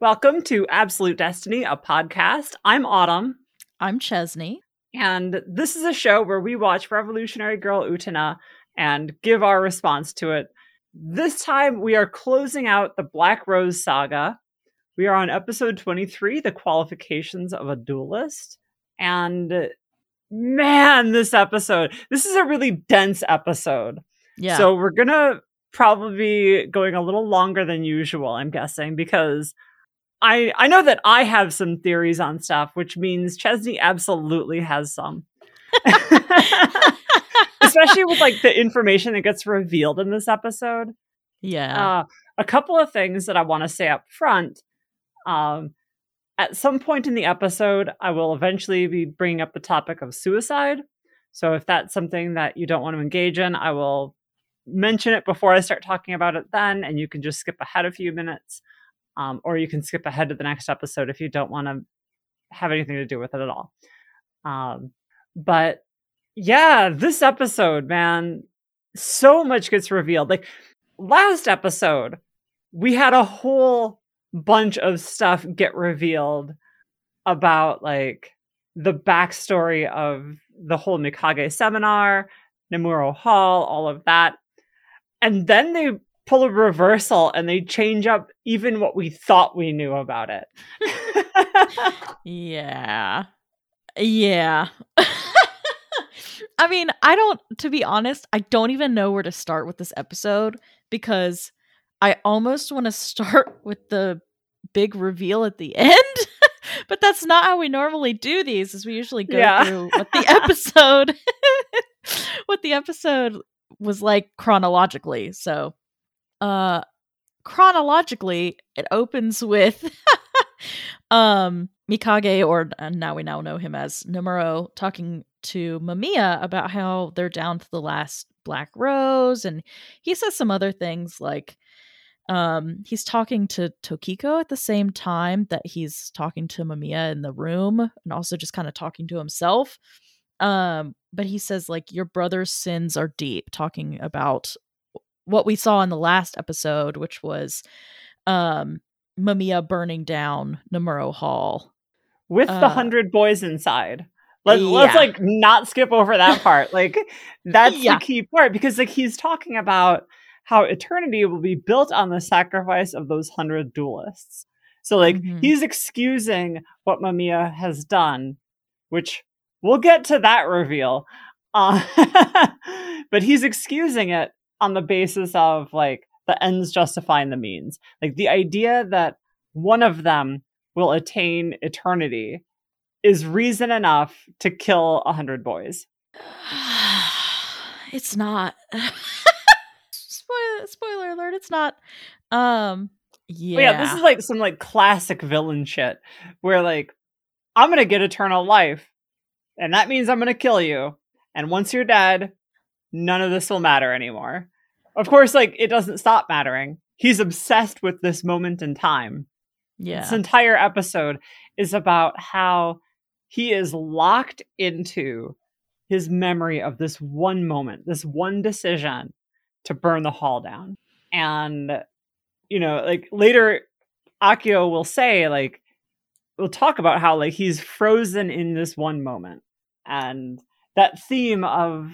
Welcome to Absolute Destiny, a podcast. I'm Autumn. I'm Chesney. And this is a show where we watch Revolutionary Girl Utena and give our response to it. This time we are closing out the Black Rose saga. We are on episode 23, The Qualifications of a Duelist. And man, this episode, this is a really dense episode. Yeah. So we're going to probably be going a little longer than usual, I'm guessing, because I I know that I have some theories on stuff, which means Chesney absolutely has some. Especially with like the information that gets revealed in this episode. yeah. Uh, a couple of things that I want to say up front. Um, at some point in the episode, I will eventually be bringing up the topic of suicide. So if that's something that you don't want to engage in, I will mention it before I start talking about it then, and you can just skip ahead a few minutes. Um, or you can skip ahead to the next episode if you don't want to have anything to do with it at all. Um, but yeah, this episode, man, so much gets revealed. Like last episode, we had a whole bunch of stuff get revealed about like the backstory of the whole Mikage seminar, Nemuro Hall, all of that. And then they pull a reversal and they change up even what we thought we knew about it. Yeah. Yeah. I mean, I don't, to be honest, I don't even know where to start with this episode because I almost want to start with the big reveal at the end. but that's not how we normally do these, is we usually go Yeah. through what the episode what the episode was like chronologically. So uh chronologically it opens with um Mikage or uh, now we now know him as Nemuro talking to Mamiya about how they're down to the last black rose and he says some other things like um he's talking to Tokiko at the same time that he's talking to Mamiya in the room and also just kind of talking to himself. Um but he says like your brother's sins are deep talking about what we saw in the last episode which was um Mamiya burning down Nemuro Hall. With the Uh, hundred boys inside. Let, Let's like not skip over that part. Like that's Yeah. the key part because like he's talking about how eternity will be built on the sacrifice of those hundred duelists. So like Mhm. he's excusing what Mamiya has done, which we'll get to that reveal. Uh, but he's excusing it on the basis of like the ends justifying the means. Like the idea that one of them will attain eternity is reason enough to kill a hundred boys. it's not. spoiler, spoiler alert! It's not. Um. Yeah. But yeah, this is like some like classic villain shit where like I'm gonna get eternal life, and that means I'm gonna kill you. And once you're dead, none of this will matter anymore. Of course, like it doesn't stop mattering. He's obsessed with this moment in time. yeah. This entire episode is about how he is locked into his memory of this one moment, this one decision to burn the hall down. And, you know, like later, Akio will say, like, we'll talk about how, like, he's frozen in this one moment. And that theme of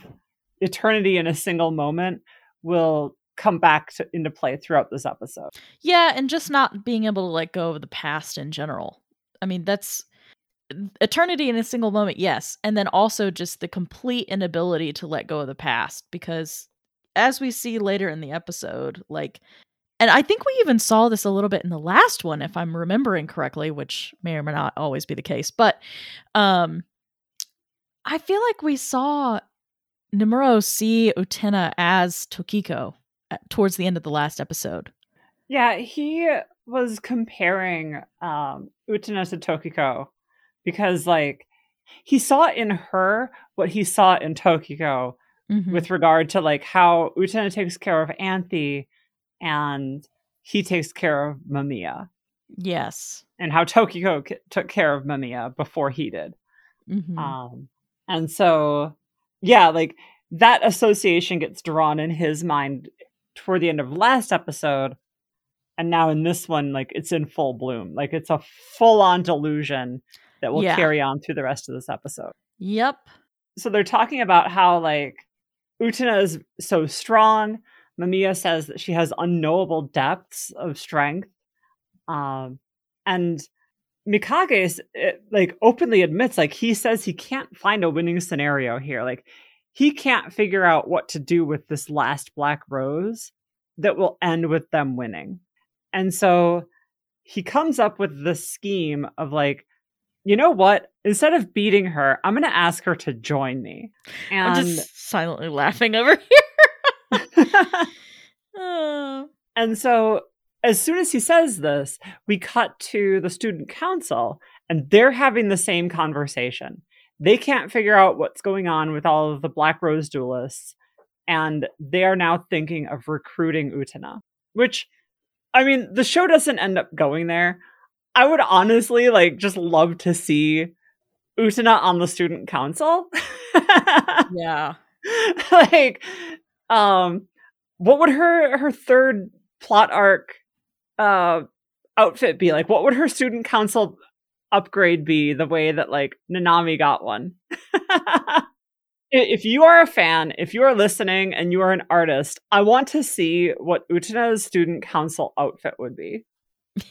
eternity in a single moment will come back to, into play throughout this episode. Yeah, and just not being able to let go of the past in general. I mean, that's eternity in a single moment, yes. And then also just the complete inability to let go of the past because as we see later in the episode, like and I think we even saw this a little bit in the last one if I'm remembering correctly, which may or may not always be the case, but um I feel like we saw Nemuro see Utena as Tokiko towards the end of the last episode. Yeah, he was comparing um Utena to Tokiko because like he saw in her what he saw in Tokiko Mhm. with regard to like how Utena takes care of Anthy and he takes care of Mamiya yes. and how Tokiko k- took care of Mamiya before he did. Mhm. Um and so yeah, like that association gets drawn in his mind toward the end of last episode and now in this one like it's in full bloom like it's a full-on delusion that will Yeah. carry on through the rest of this episode Yep. so they're talking about how like Utena is so strong. Mamiya says that she has unknowable depths of strength. Um, and Mikage is, eh, like openly admits like he says he can't find a winning scenario here. Like he can't figure out what to do with this last black rose that will end with them winning. And so he comes up with this scheme of like you know what? Instead of beating her, I'm going to ask her to join me. And I'm just silently laughing over here. Oh. and so as soon as he says this, we cut to the student council and they're having the same conversation. They can't figure out what's going on with all of the Black Rose duelists and they are now thinking of recruiting Utena, which I mean, the show doesn't end up going there. I would honestly like just love to see Utena on the student council. yeah. like um what would her her third plot arc uh outfit be like what would her student council upgrade be the way that like nanami got one if you are a fan if you are listening and you are an artist i want to see what utena's student council outfit would be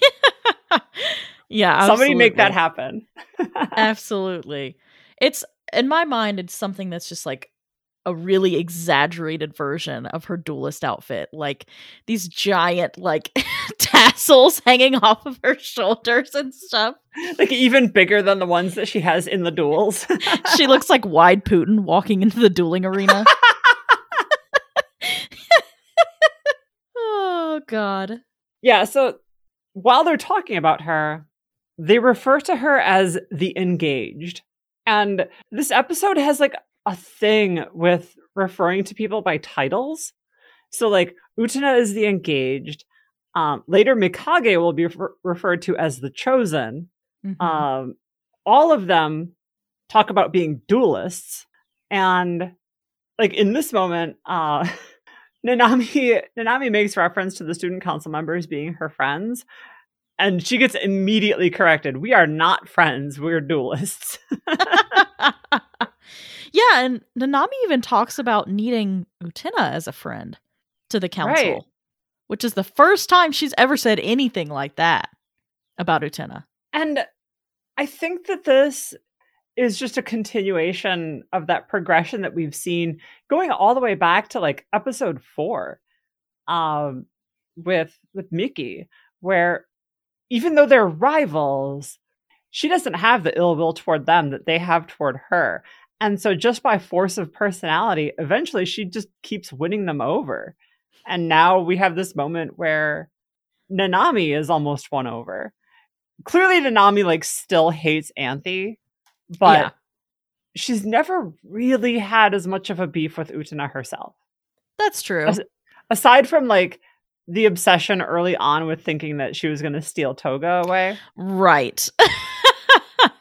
yeah. somebody make that happen Absolutely. It's in my mind, it's something that's just like a really exaggerated version of her duelist outfit. Like these giant like tassels hanging off of her shoulders and stuff. like even bigger than the ones that she has in the duels She looks like wide Putin walking into the dueling arena. oh god. Yeah, so while they're talking about her, they refer to her as the engaged. And this episode has like a thing with referring to people by titles. So like Utena is the engaged. Um, later Mikage will be refer- referred to as the chosen. Mhm. Um, all of them talk about being duelists. And like in this moment, uh Nanami Nanami makes reference to the student council members being her friends, and she gets immediately corrected. We are not friends. We're duelists. yeah, and Nanami even talks about needing Utena as a friend to the council, Right. Which is the first time she's ever said anything like that about Utena. and I think that this is just a continuation of that progression that we've seen going all the way back to like episode 4 um with with Miki where even though they're rivals she doesn't have the ill will toward them that they have toward her and so just by force of personality eventually she just keeps winning them over and now we have this moment where Nanami is almost won over clearly Nanami like still hates Anthy but Yeah. she's never really had as much of a beef with Utena herself. That's true. As- Aside from like the obsession early on with thinking that she was going to steal Toga away. right.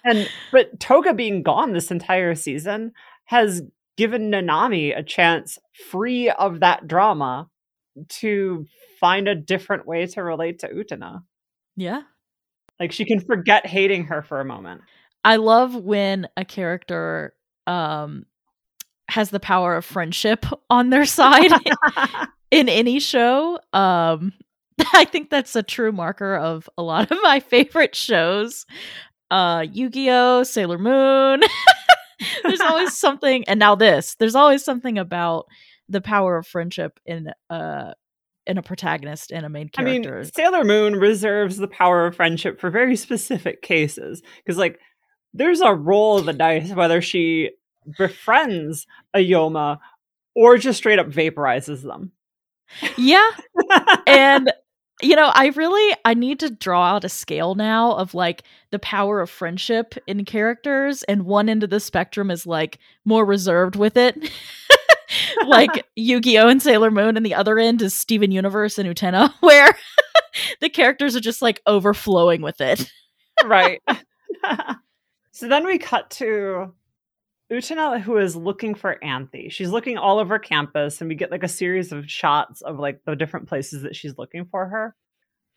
And but Toga being gone this entire season has given Nanami a chance free of that drama to find a different way to relate to Utena. yeah. Like she can forget hating her for a moment. I love when a character um has the power of friendship on their side in any show. Um I think that's a true marker of a lot of my favorite shows. Uh Yu-Gi-Oh, Sailor Moon. there's always something and now this. There's always something about the power of friendship in uh in a protagonist and a main character. I mean. Sailor Moon reserves the power of friendship for very specific cases. Because, like, there's a roll of the dice whether she befriends a Yoma or just straight up vaporizes them. yeah. and you know i really i need to draw out a scale now of like the power of friendship in characters and one end of the spectrum is like more reserved with it like yu-gi-oh and sailor moon and the other end is steven universe and utena where the characters are just like overflowing with it right. so then we cut to Utena, who is looking for Anthy. She's looking all over campus, and we get like a series of shots of like the different places that she's looking for her.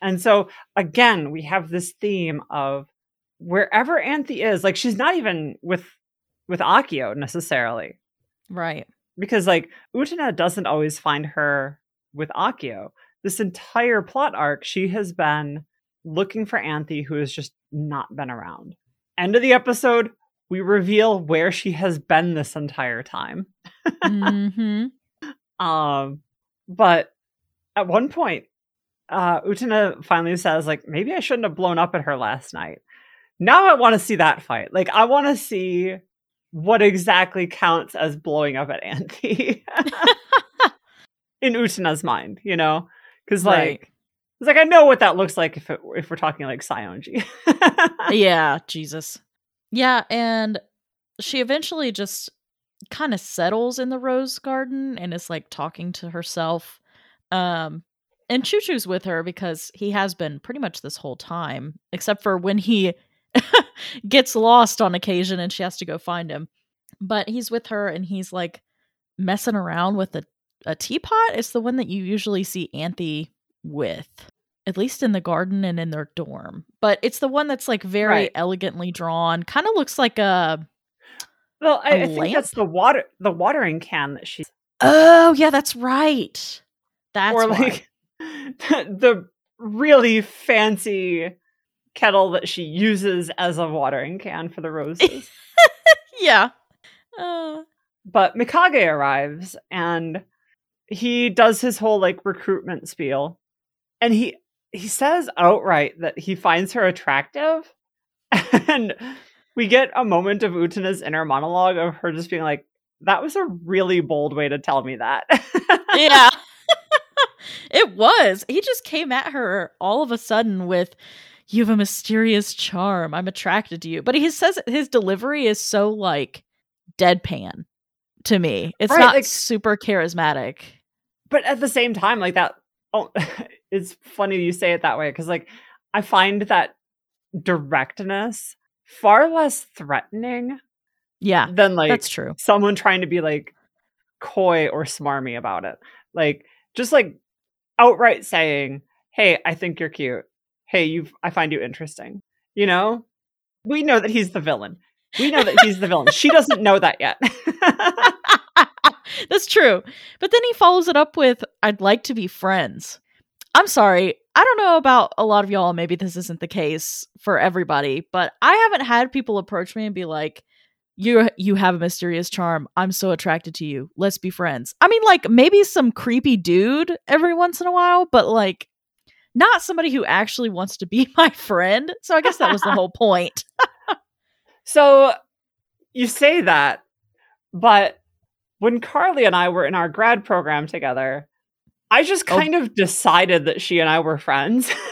And so again, we have this theme of wherever Anthy is, like she's not even with with Akio necessarily. Right. Because like Utena doesn't always find her with Akio. This entire plot arc, she has been looking for Anthy, who has just not been around. End of the episode, we reveal where she has been this entire time. hmm Um, but at one point, uh, Utena finally says, like, maybe I shouldn't have blown up at her last night. Now I want to see that fight. Like, I want to see what exactly counts as blowing up at Anthy in Utena's mind, you know? Because, like, Right. it's like I know what that looks like if it, if we're talking like Saionji. yeah, Jesus. Yeah, and she eventually just kind of settles in the rose garden and is like talking to herself. Um and Choo Choo's with her because he has been pretty much this whole time, except for when he gets lost on occasion and she has to go find him. But he's with her and he's like messing around with a, a teapot. It's the one that you usually see Anthy with at least in the garden and in their dorm. But it's the one that's like very Right. elegantly drawn. Kind of looks like a well, I, A I think that's the water the watering can that she's Oh, yeah, that's right. That's or like the really fancy kettle that she uses as a watering can for the roses. yeah. Uh, but Mikage arrives and he does his whole like recruitment spiel and he he says outright that he finds her attractive and we get a moment of Utena's inner monologue of her just being like that was a really bold way to tell me that. yeah. it was. He just came at her all of a sudden with you have a mysterious charm. I'm attracted to you. But he says his delivery is so like deadpan to me. It's Right, not like- super charismatic. but at the same time like that oh it's funny you say it that way because like i find that directness far less threatening Yeah. than like that's true. someone trying to be like coy or smarmy about it like just like outright saying hey i think you're cute hey you i find you interesting you know we know that he's the villain we know that he's the villain she doesn't know that yet That's true. But then he follows it up with, I'd like to be friends. I'm sorry. I don't know about a lot of y'all. Maybe this isn't the case for everybody, but I haven't had people approach me and be like, you you have a mysterious charm. I'm so attracted to you. Let's be friends. I mean, like maybe some creepy dude every once in a while, but like not somebody who actually wants to be my friend. So I guess that was the whole point. So you say that, but when Carly and I were in our grad program together, I just Oh. kind of decided that she and I were friends.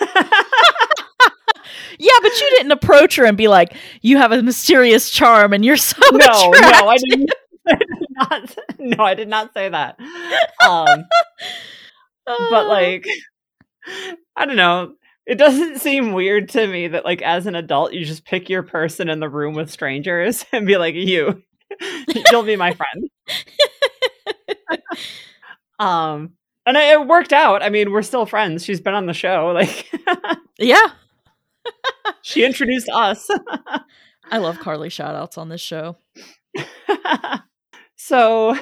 Yeah, but you didn't approach her and be like, "You have a mysterious charm and you're so no, no, I didn't. I did not. No, I did not say that. Um, but like, I don't know. It doesn't seem weird to me that, like, as an adult, you just pick your person in the room with strangers and be like, "You, you'll be my friend." um, and it, it worked out. I mean, we're still friends. She's been on the show. Like, yeah, she introduced us. I love Carly shoutouts on this show. so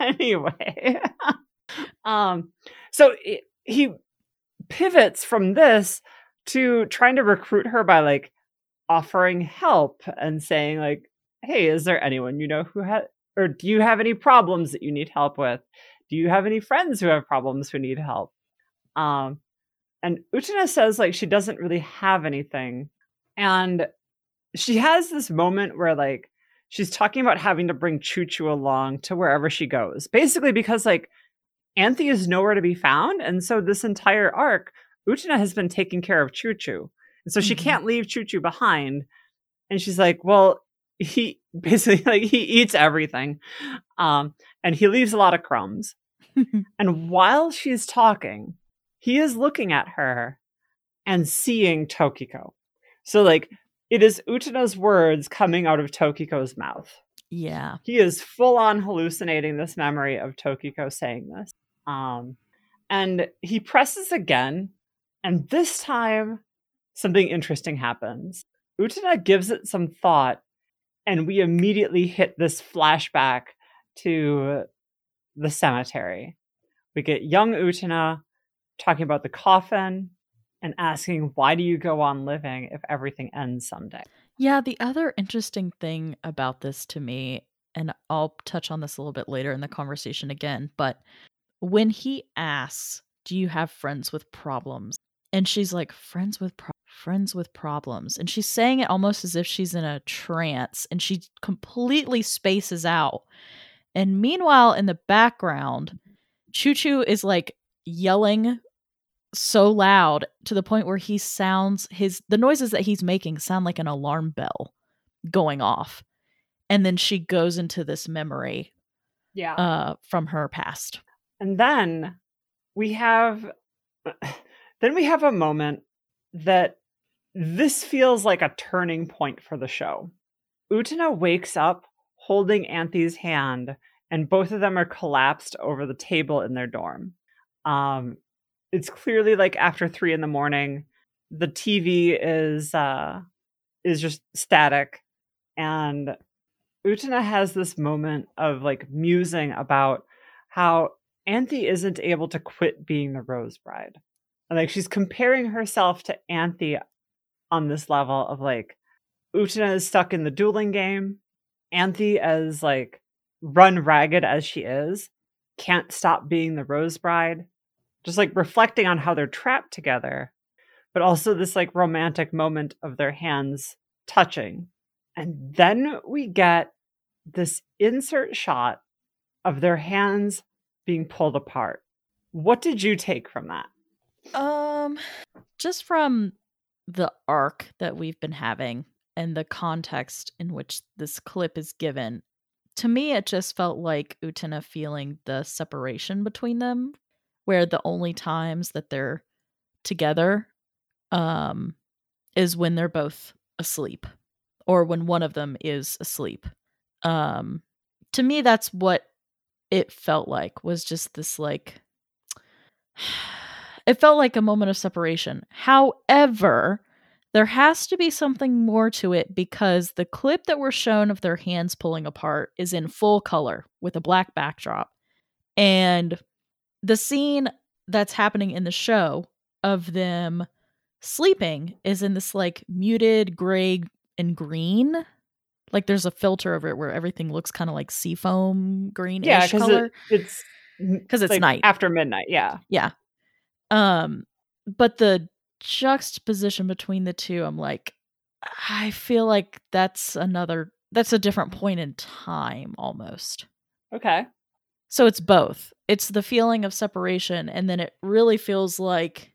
anyway um so he pivots from this to trying to recruit her by like offering help and saying like hey is there anyone you know who has or do you have any problems that you need help with do you have any friends who have problems who need help um and Utena says like she doesn't really have anything and she has this moment where like she's talking about having to bring Choo Choo along to wherever she goes. Basically, because like Anthy is nowhere to be found. And so this entire arc, Utena has been taking care of Choo Choo. And so she Mhm. can't leave Choo Choo behind. And she's like, well, he basically like he eats everything. Um, and he leaves a lot of crumbs. And while she's talking, he is looking at her and seeing Tokiko. So like it is Utena's words coming out of Tokiko's mouth. yeah, He is full on hallucinating this memory of Tokiko saying this. Um and he presses again And this time, something interesting happens. Utena gives it some thought, and we immediately hit this flashback to the cemetery. We get young Utena talking about the coffin and asking, Why do you go on living if everything ends someday? Yeah, the other interesting thing about this to me, and I'll touch on this a little bit later in the conversation again, but when he asks, Do you have friends with problems? And she's like, Friends with pro- friends with problems. And she's saying it almost as if she's in a trance and she completely spaces out. And meanwhile, in the background, Choo Choo is like yelling so loud to the point where he sounds his the noises that he's making sound like an alarm bell going off. And then she goes into this memory Yeah. uh from her past. And then we have then we have a moment that this feels like a turning point for the show. Utena wakes up holding Anthy's hand, and both of them are collapsed over the table in their dorm. Um, it's clearly like after three in the morning. The TV is uh, is just static, and Utena has this moment of like musing about how Anthy isn't able to quit being the Rose Bride. And like she's comparing herself to Anthy on this level of like Utena is stuck in the dueling game. Anthy as like run ragged as she is, can't stop being the Rose Bride. Just like reflecting on how they're trapped together, but also this like romantic moment of their hands touching. And then we get this insert shot of their hands being pulled apart. What did you take from that? Um just from the arc that we've been having and the context in which this clip is given, to me it just felt like Utena feeling the separation between them, where the only times that they're together um is when they're both asleep or when one of them is asleep. Um to me that's what it felt like was just this like it felt like a moment of separation. However, there has to be something more to it because the clip that we're shown of their hands pulling apart is in full color with a black backdrop. And the scene that's happening in the show of them sleeping is in this like muted gray and green. Like there's a filter over it where everything looks kind of like seafoam green Yeah, because color. it, it's 'Cause it's like, night. after midnight. Yeah, Yeah. Um, but the juxtaposition between the two, I'm like, I feel like that's another that's a different point in time almost. okay. So it's both. It's the feeling of separation, and then it really feels like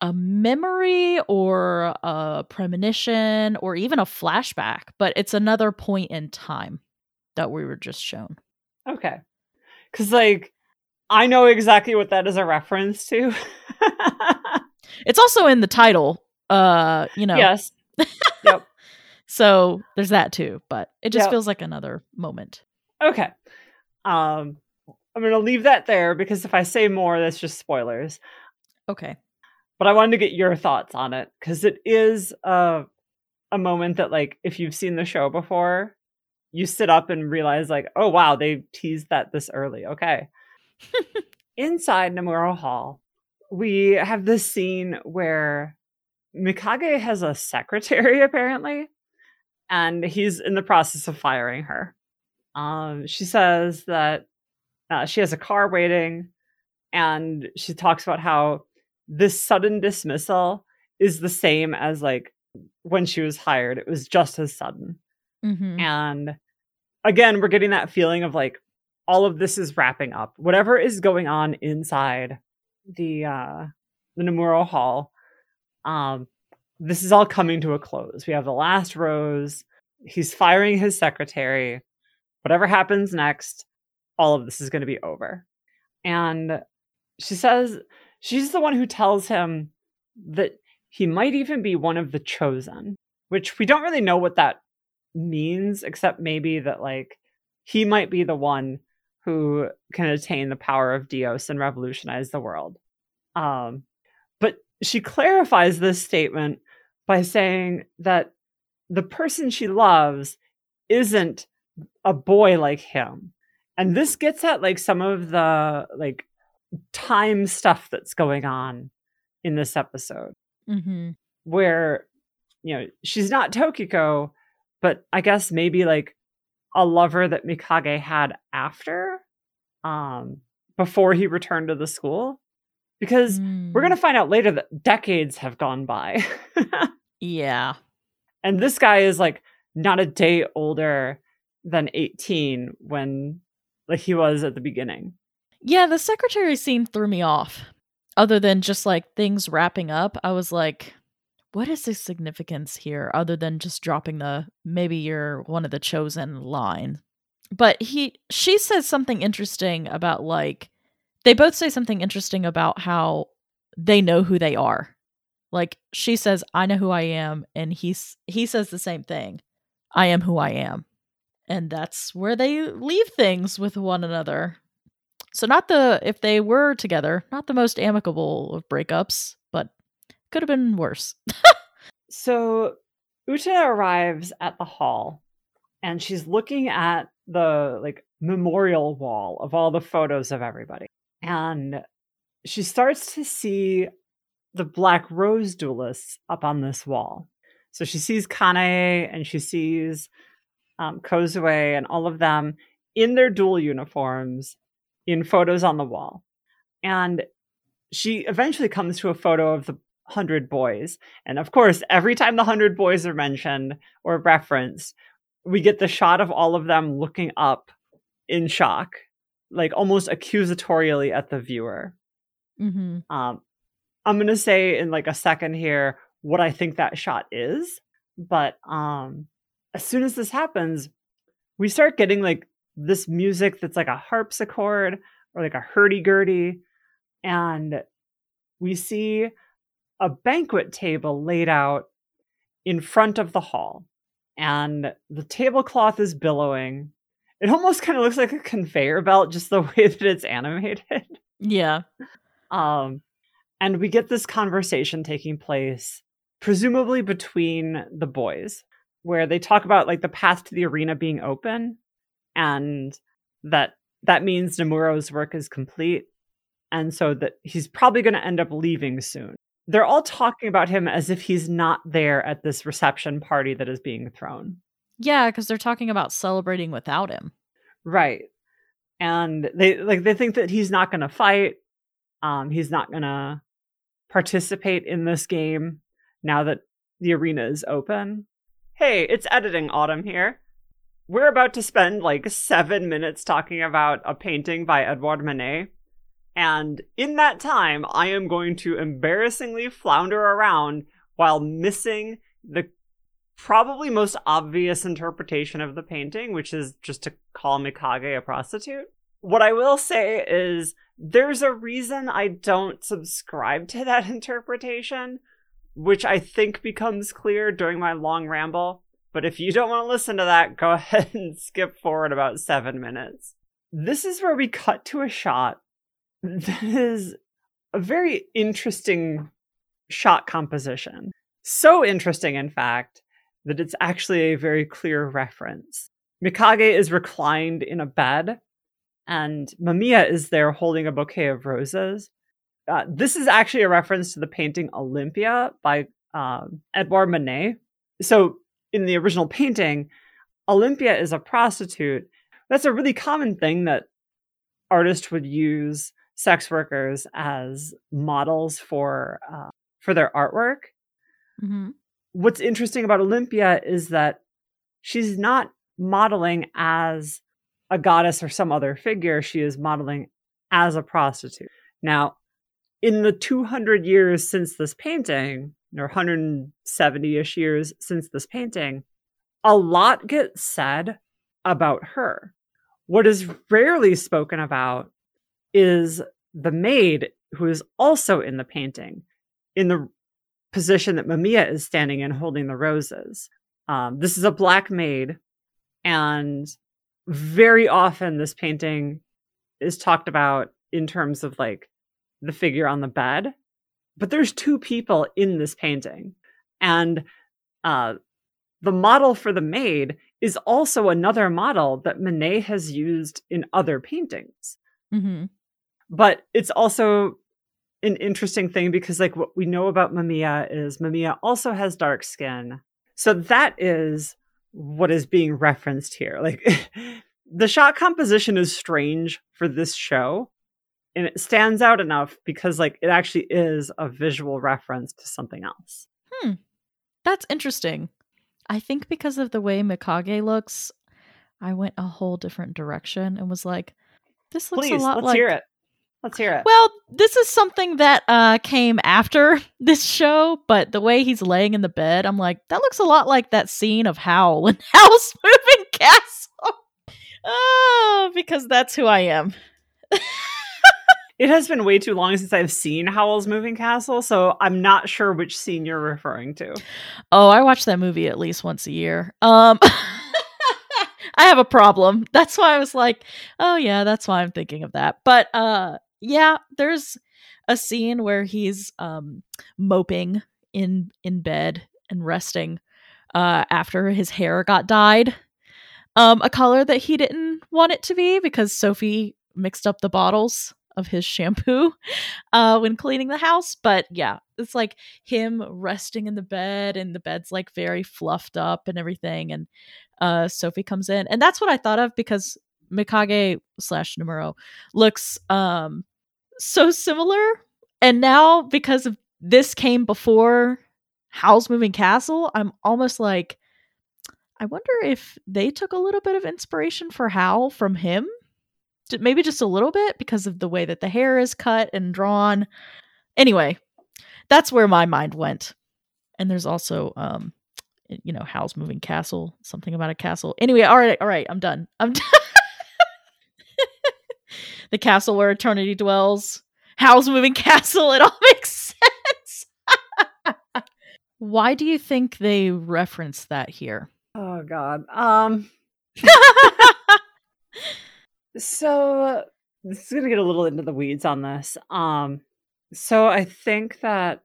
a memory or a premonition or even a flashback, but it's another point in time that we were just shown. Okay. Because, like, I know exactly what that is a reference to. It's also in the title, uh, you know. Yes. Yep. So there's that too, but it just Yep. feels like another moment. Okay. Um, I'm going to leave that there because if I say more, that's just spoilers. Okay. But I wanted to get your thoughts on it because it is a, a moment that, like, if you've seen the show before, you sit up and realize, like, oh, wow, they teased that this early. Okay. Inside Nemuro Hall, we have this scene where Mikage has a secretary, apparently, and he's in the process of firing her. Um, she says that uh, she has a car waiting, and she talks about how this sudden dismissal is the same as like when she was hired. It was just as sudden. Mm-hmm. And again, we're getting that feeling of like all of this is wrapping up. Whatever is going on inside the uh the Nemuro Hall, um, this is all coming to a close. We have the last rose. He's firing his secretary. Whatever happens next, all of this is going to be over. And she says she's the one who tells him that he might even be one of the chosen, which we don't really know what that means, except maybe that like he might be the one who can attain the power of Dios and revolutionize the world. Um, but she clarifies this statement by saying that the person she loves isn't a boy like him. And this gets at like some of the like time stuff that's going on in this episode Mm-hmm. where you know she's not Tokiko, but I guess maybe like a lover that Mikage had after, um, before he returned to the school, because we're gonna find out later that decades have gone by, Yeah. and this guy is like not a day older than eighteen when like he was at the beginning. Yeah, the secretary scene threw me off. Other than just like things wrapping up, I was like, what is the significance here other than just dropping the maybe you're one of the chosen line? But he she says something interesting about like they both say something interesting about how they know who they are. Like she says I know who I am and he's he says the same thing. I am who I am. And that's where they leave things with one another. So not the if they were together, not the most amicable of breakups, but could have been worse. So Utena arrives at the hall and she's looking at the like memorial wall of all the photos of everybody. And she starts to see the Black Rose duelists up on this wall. So she sees Kanae and she sees um, Kozue and all of them in their duel uniforms in photos on the wall. And she eventually comes to a photo of the hundred boys. And of course, every time the hundred boys are mentioned or referenced, we get the shot of all of them looking up in shock, like almost accusatorially at the viewer. mm-hmm. Um, I'm gonna say in like a second here what I think that shot is, but um, as soon as this happens, we start getting like this music that's like a harpsichord or like a hurdy-gurdy, and we see a banquet table laid out in front of the hall, and the tablecloth is billowing. It almost kind of looks like a conveyor belt, just the way that it's animated. Yeah. Um, and we get this conversation taking place, presumably between the boys, where they talk about like the path to the arena being open, and that that means Nemuro's work is complete, and so that he's probably going to end up leaving soon. They're all talking about him as if he's not there at this reception party that is being thrown. Yeah, because they're talking about celebrating without him. Right. And they like they think that he's not going to fight. Um he's not going to participate in this game now that the arena is open. Hey, it's editing autumn here. We're about to spend like 7 minutes talking about a painting by Edouard Manet. And in that time, I am going to embarrassingly flounder around while missing the probably most obvious interpretation of the painting, which is just to call Mikage a prostitute. What I will say is there's a reason I don't subscribe to that interpretation, which I think becomes clear during my long ramble. But if you don't want to listen to that, go ahead and skip forward about seven minutes. This is where we cut to a shot that is a very interesting shot composition. So interesting, in fact, that it's actually a very clear reference. Mikage is reclined in a bed, and Mamiya is there holding a bouquet of roses. Uh, this is actually a reference to the painting Olympia by um, Edouard Manet. So, in the original painting, Olympia is a prostitute. That's a really common thing that artists would use sex workers as models for uh, for their artwork Mm-hmm. what's interesting about Olympia is that she's not modeling as a goddess or some other figure. She is modeling as a prostitute. Now, in the 200 years since this painting, or 170 ish years since this painting, a lot gets said about her. What is rarely spoken about is the maid who is also in the painting, in the position that Mamiya is standing in holding the roses. Um, this is a black maid, and very often this painting is talked about in terms of like the figure on the bed. But there's two people in this painting. And uh, the model for the maid is also another model that Manet has used in other paintings. Mm-hmm. But it's also an interesting thing because, like, what we know about Mamiya is Mamiya also has dark skin. So that is what is being referenced here. Like, the shot composition is strange for this show. And it stands out enough because, like, it actually is a visual reference to something else. Hmm. That's interesting. I think because of the way Mikage looks, I went a whole different direction and was like, this looks Please, a lot like let's like hear it. Let's hear it. Well, this is something that uh came after this show, but the way he's laying in the bed, I'm like, that looks a lot like that scene of Howl in Howl's Moving Castle. Oh, because that's who I am. It has been way too long since I've seen Howl's Moving Castle, so I'm not sure which scene you're referring to. Oh, I watch that movie at least once a year. Um I have a problem. That's why I was like, oh yeah, that's why I'm thinking of that. But uh yeah, there's a scene where he's um moping in in bed and resting uh after his hair got dyed. Um a color that he didn't want it to be because Sophie mixed up the bottles of his shampoo uh when cleaning the house but yeah it's like him resting in the bed and the bed's like very fluffed up and everything and uh sophie comes in and that's what i thought of because mikage slash nemuro looks um so similar and now because of this came before howl's moving castle i'm almost like i wonder if they took a little bit of inspiration for howl from him maybe just a little bit because of the way that the hair is cut and drawn. Anyway, that's where my mind went. And there's also um you know, Howl's Moving Castle, something about a castle. Anyway, all right, all right, I'm done. I'm done. the castle where eternity dwells. Howl's Moving Castle, it all makes sense. Why do you think they reference that here? Oh god. Um So this is gonna get a little into the weeds on this. Um, so I think that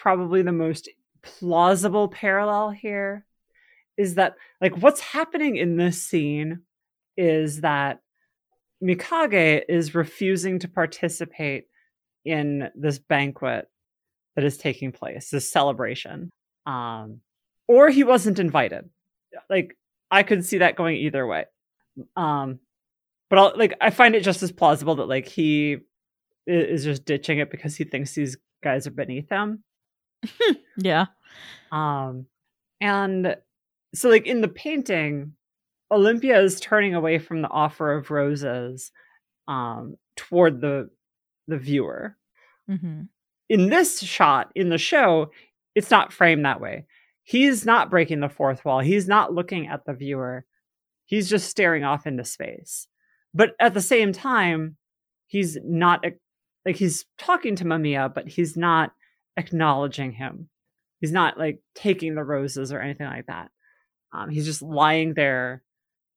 probably the most plausible parallel here is that like what's happening in this scene is that Mikage is refusing to participate in this banquet that is taking place, this celebration. Um, or he wasn't invited. Like I could see that going either way. Um, but I'll, like I find it just as plausible that like he is just ditching it because he thinks these guys are beneath him. yeah. Um and so like in the painting Olympia is turning away from the offer of roses um toward the the viewer. Mm-hmm. In this shot in the show it's not framed that way. He's not breaking the fourth wall. He's not looking at the viewer. He's just staring off into space. But at the same time, he's not like he's talking to Mamiya, but he's not acknowledging him. He's not like taking the roses or anything like that. Um, he's just lying there,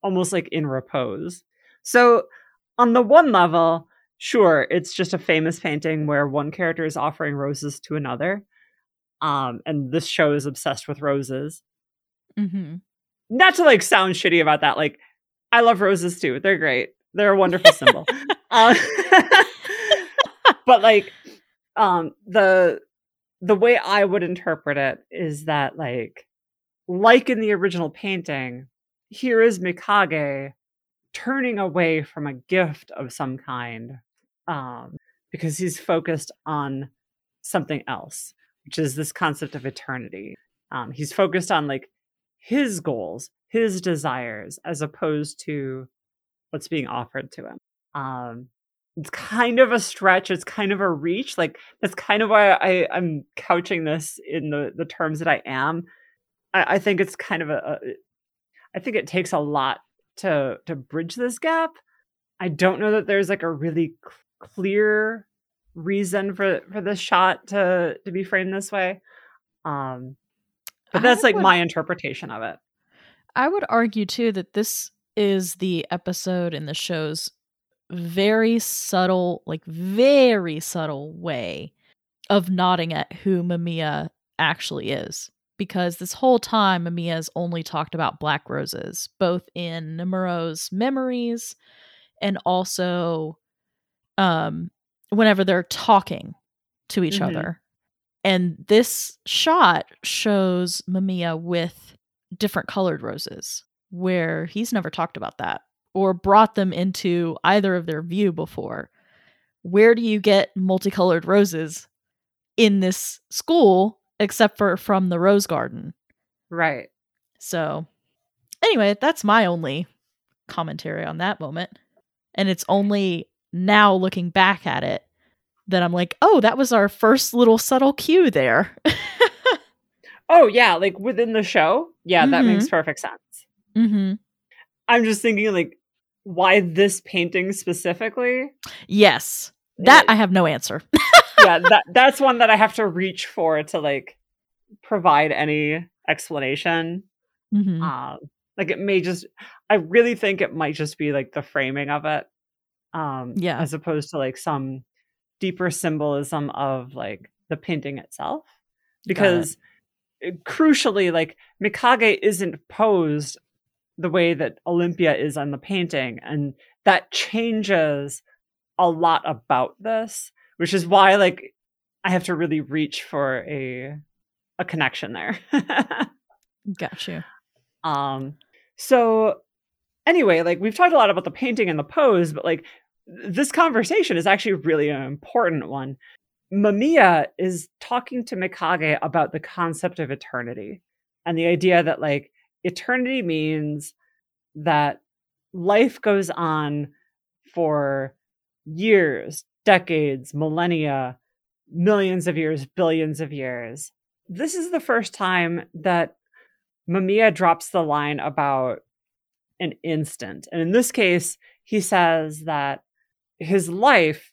almost like in repose. So, on the one level, sure, it's just a famous painting where one character is offering roses to another. Um, and this show is obsessed with roses. Mm-hmm. Not to like sound shitty about that. Like, I love roses too. They're great. They're a wonderful symbol. Uh, but like um the the way I would interpret it is that like like in the original painting, here is Mikage turning away from a gift of some kind um because he's focused on something else, which is this concept of eternity. Um he's focused on like his goals, his desires as opposed to what's being offered to him. Um, it's kind of a stretch. It's kind of a reach. Like that's kind of why I, I'm couching this in the the terms that I am. I, I think it's kind of a, a. I think it takes a lot to to bridge this gap. I don't know that there's like a really clear reason for for this shot to to be framed this way. Um, but that's like my interpretation of it. I would argue too that this is the episode in the show's very subtle, like very subtle way of nodding at who Mamiya actually is. Because this whole time, Mamiya's only talked about black roses, both in Nemuro's memories and also um, whenever they're talking to each Mhm. other. And this shot shows Mamiya with different colored roses, where he's never talked about that or brought them into either of their view before. Where do you get multicolored roses in this school except for from the rose garden? Right. So, anyway, that's my only commentary on that moment. And it's only now looking back at it that I'm like, oh, that was our first little subtle cue there. Oh yeah, like within the show. Yeah, that Mhm. makes perfect sense. Mm-hmm. I'm just thinking like why this painting specifically? Yes. That Yeah. I have no answer. yeah, that that's one that I have to reach for to like provide any explanation. Mhm. Um like it may just I really think it might just be like the framing of it. Um Yeah. as opposed to like some deeper symbolism of like the painting itself. Because uh, crucially like Mikage isn't posed the way that Olympia is on the painting and that changes a lot about this, which is why like I have to really reach for a a connection there. Got you. Um, so anyway, like we've talked a lot about the painting and the pose, but like this conversation is actually really an important one. Mamiya is talking to Mikage about the concept of eternity and the idea that like eternity means that life goes on for years, decades, millennia, millions of years, billions of years. This is the first time that Mamiya drops the line about an instant. And in this case, he says that his life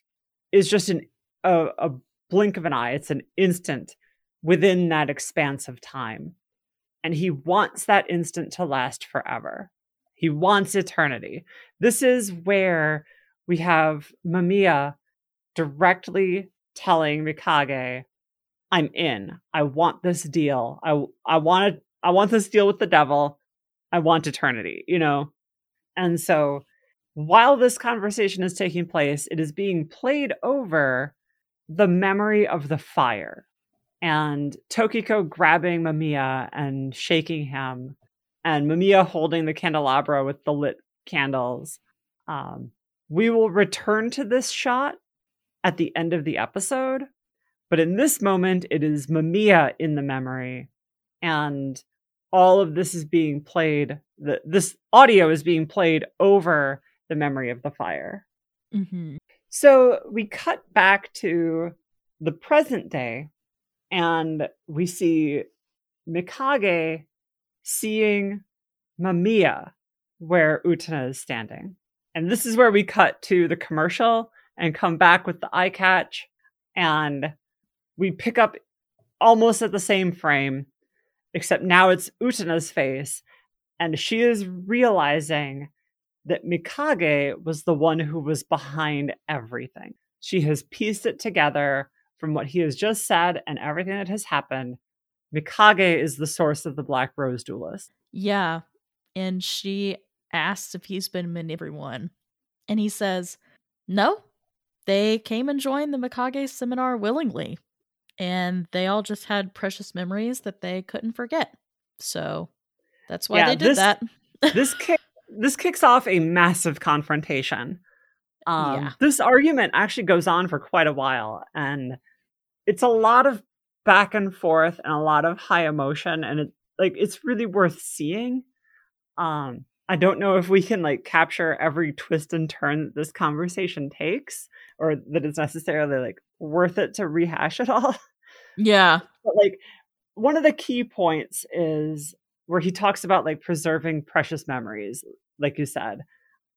is just an, a, a blink of an eye, it's an instant within that expanse of time. And he wants that instant to last forever. He wants eternity. This is where we have Mamiya directly telling Mikage, I'm in. I want this deal. I I want I want this deal with the devil. I want eternity, you know? And so while this conversation is taking place, it is being played over the memory of the fire and Tokiko grabbing Mamiya and shaking him, and Mamiya holding the candelabra with the lit candles. Um, we will return to this shot at the end of the episode, but in this moment, it is Mamiya in the memory, and all of this is being played. The, this audio is being played over the memory of the fire. Mm-hmm. So we cut back to the present day and we see Mikage seeing Mamiya where Utena is standing. And this is where we cut to the commercial and come back with the eye catch. And we pick up almost at the same frame, except now it's Utena's face. And she is realizing that Mikage was the one who was behind everything. She has pieced it together from what he has just said and everything that has happened. Mikage is the source of the Black Rose Duelist. Yeah. And she asks if he's been manipulating everyone. And he says, no, they came and joined the Mikage seminar willingly. And they all just had precious memories that they couldn't forget. So that's why Yeah, they did this- that. This kick, this kicks off a massive confrontation. Um, Yeah. This argument actually goes on for quite a while, and it's a lot of back and forth and a lot of high emotion, and it like it's really worth seeing. Um, I don't know if we can like capture every twist and turn that this conversation takes, or that it's necessarily like worth it to rehash it all. yeah. but like one of the key points is where he talks about like preserving precious memories like you said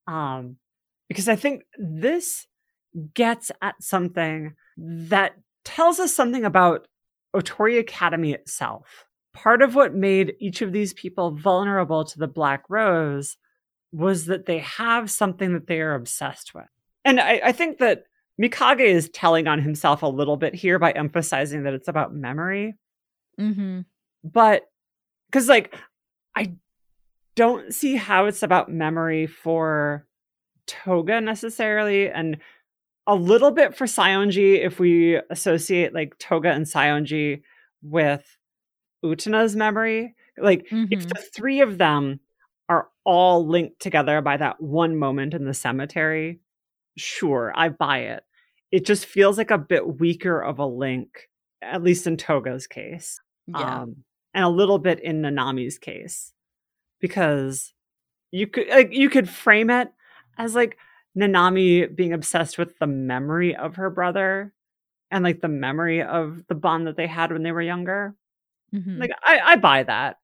um because i think this gets at something that tells us something about otori academy itself part of what made each of these people vulnerable to the black rose was that they have something that they are obsessed with and i, I think that Mikage is telling on himself a little bit here by emphasizing that it's about memory. Mm-hmm. But because, like, I don't see how it's about memory for Toga necessarily, and a little bit for Saionji if we associate like Toga and Saionji with Utena's memory. Like, if Mhm. the three of them are all linked together by that one moment in the cemetery, sure, I buy it. It just feels like a bit weaker of a link, at least in Toga's case Yeah. um, and a little bit in Nanami's case, because you could like you could frame it as like Nanami being obsessed with the memory of her brother and like the memory of the bond that they had when they were younger. Mhm. Like I, I buy that,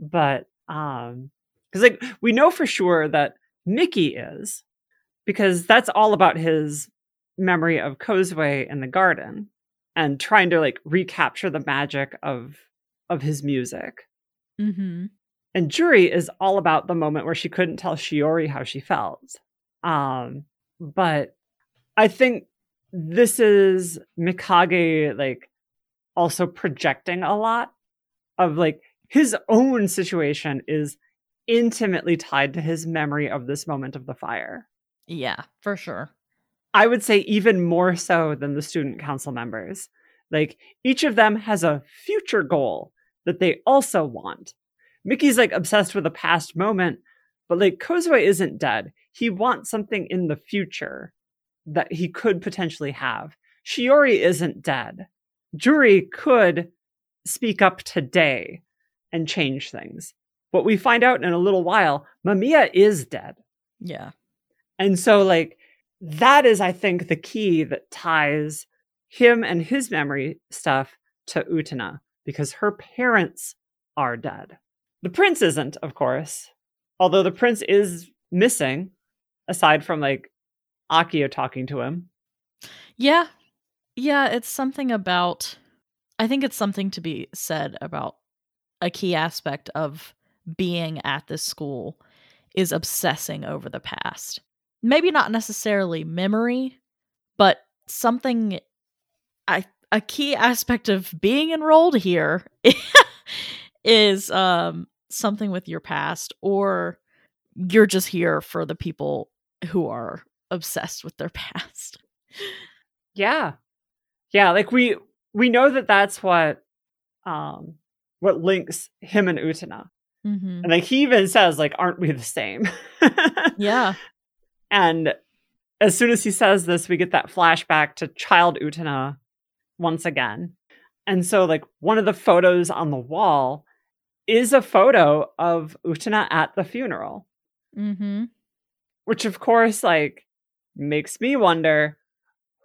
but um, because like we know for sure that Miki is because that's all about his memory of Kozue in the garden and trying to like recapture the magic of of his music. Mm-hmm. And Juri is all about the moment where she couldn't tell Shiori how she felt. Um, but I think this is Mikage like also projecting a lot of like his own situation is intimately tied to his memory of this moment of the fire. Yeah, for sure. I would say even more so than the student council members. Like each of them has a future goal that they also want. Miki's like obsessed with a past moment, but like Kozue isn't dead. He wants something in the future that he could potentially have. Shiori isn't dead. Juri could speak up today and change things. But we find out in a little while, Mamiya is dead. Yeah. And so, like, that is, I think, the key that ties him and his memory stuff to Utena because her parents are dead. The prince isn't, of course, although the prince is missing, aside from like Akio talking to him. Yeah. Yeah, it's something about I think it's something to be said about a key aspect of being at this school is obsessing over the past. Maybe not necessarily memory, but something I a key aspect of being enrolled here is um something with your past or you're just here for the people who are obsessed with their past. Yeah. Yeah, like we we know that that's what um what links him and Utena. Mhm. And like he even says like aren't we the same? Yeah. And as soon as he says this, we get that flashback to child Utena once again. And so, like, one of the photos on the wall is a photo of Utena at the funeral, Mhm. Which, of course, like, makes me wonder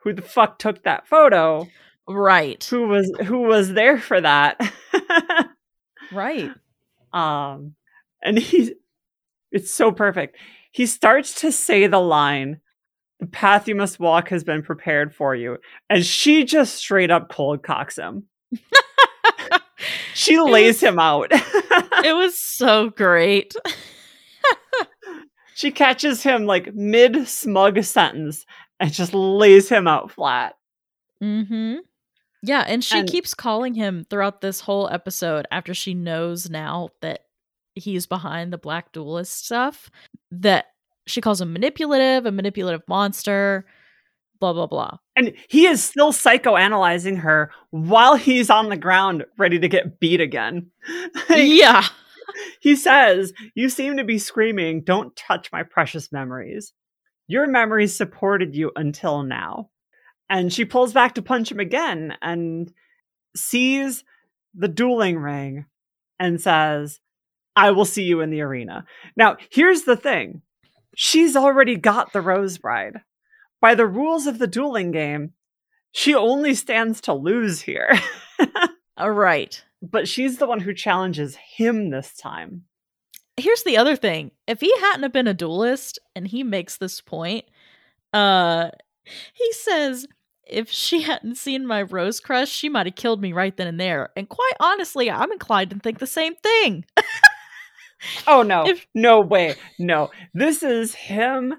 who the fuck took that photo? Right. Who was who was there for that? Right. um, and he's it's so perfect. He starts to say the line, "The path you must walk has been prepared for you," and she just straight up cold cocks him. She lays him out. it was so great. She catches him like mid smug sentence and just lays him out flat. Mm-hmm. Yeah, and she And- keeps calling him throughout this whole episode after she knows now that he's behind the black duelist stuff that she calls him manipulative, a manipulative monster, blah blah blah. And he is still psychoanalyzing her while he's on the ground ready to get beat again. Like, yeah. He says, You seem to be screaming, Don't touch my precious memories. Your memories supported you until now. And she pulls back to punch him again and sees the dueling ring and says, I will see you in the arena. Now, here's the thing she's already got the Rose Bride. By the rules of the dueling game, she only stands to lose here. All right. but she's the one who challenges him this time. Here's the other thing. If he hadn't have been a duelist and he makes this point, uh he says if she hadn't seen my rose crush, she might have killed me right then and there. And quite honestly, I'm inclined to think the same thing. Oh no, If- no way, no. This is him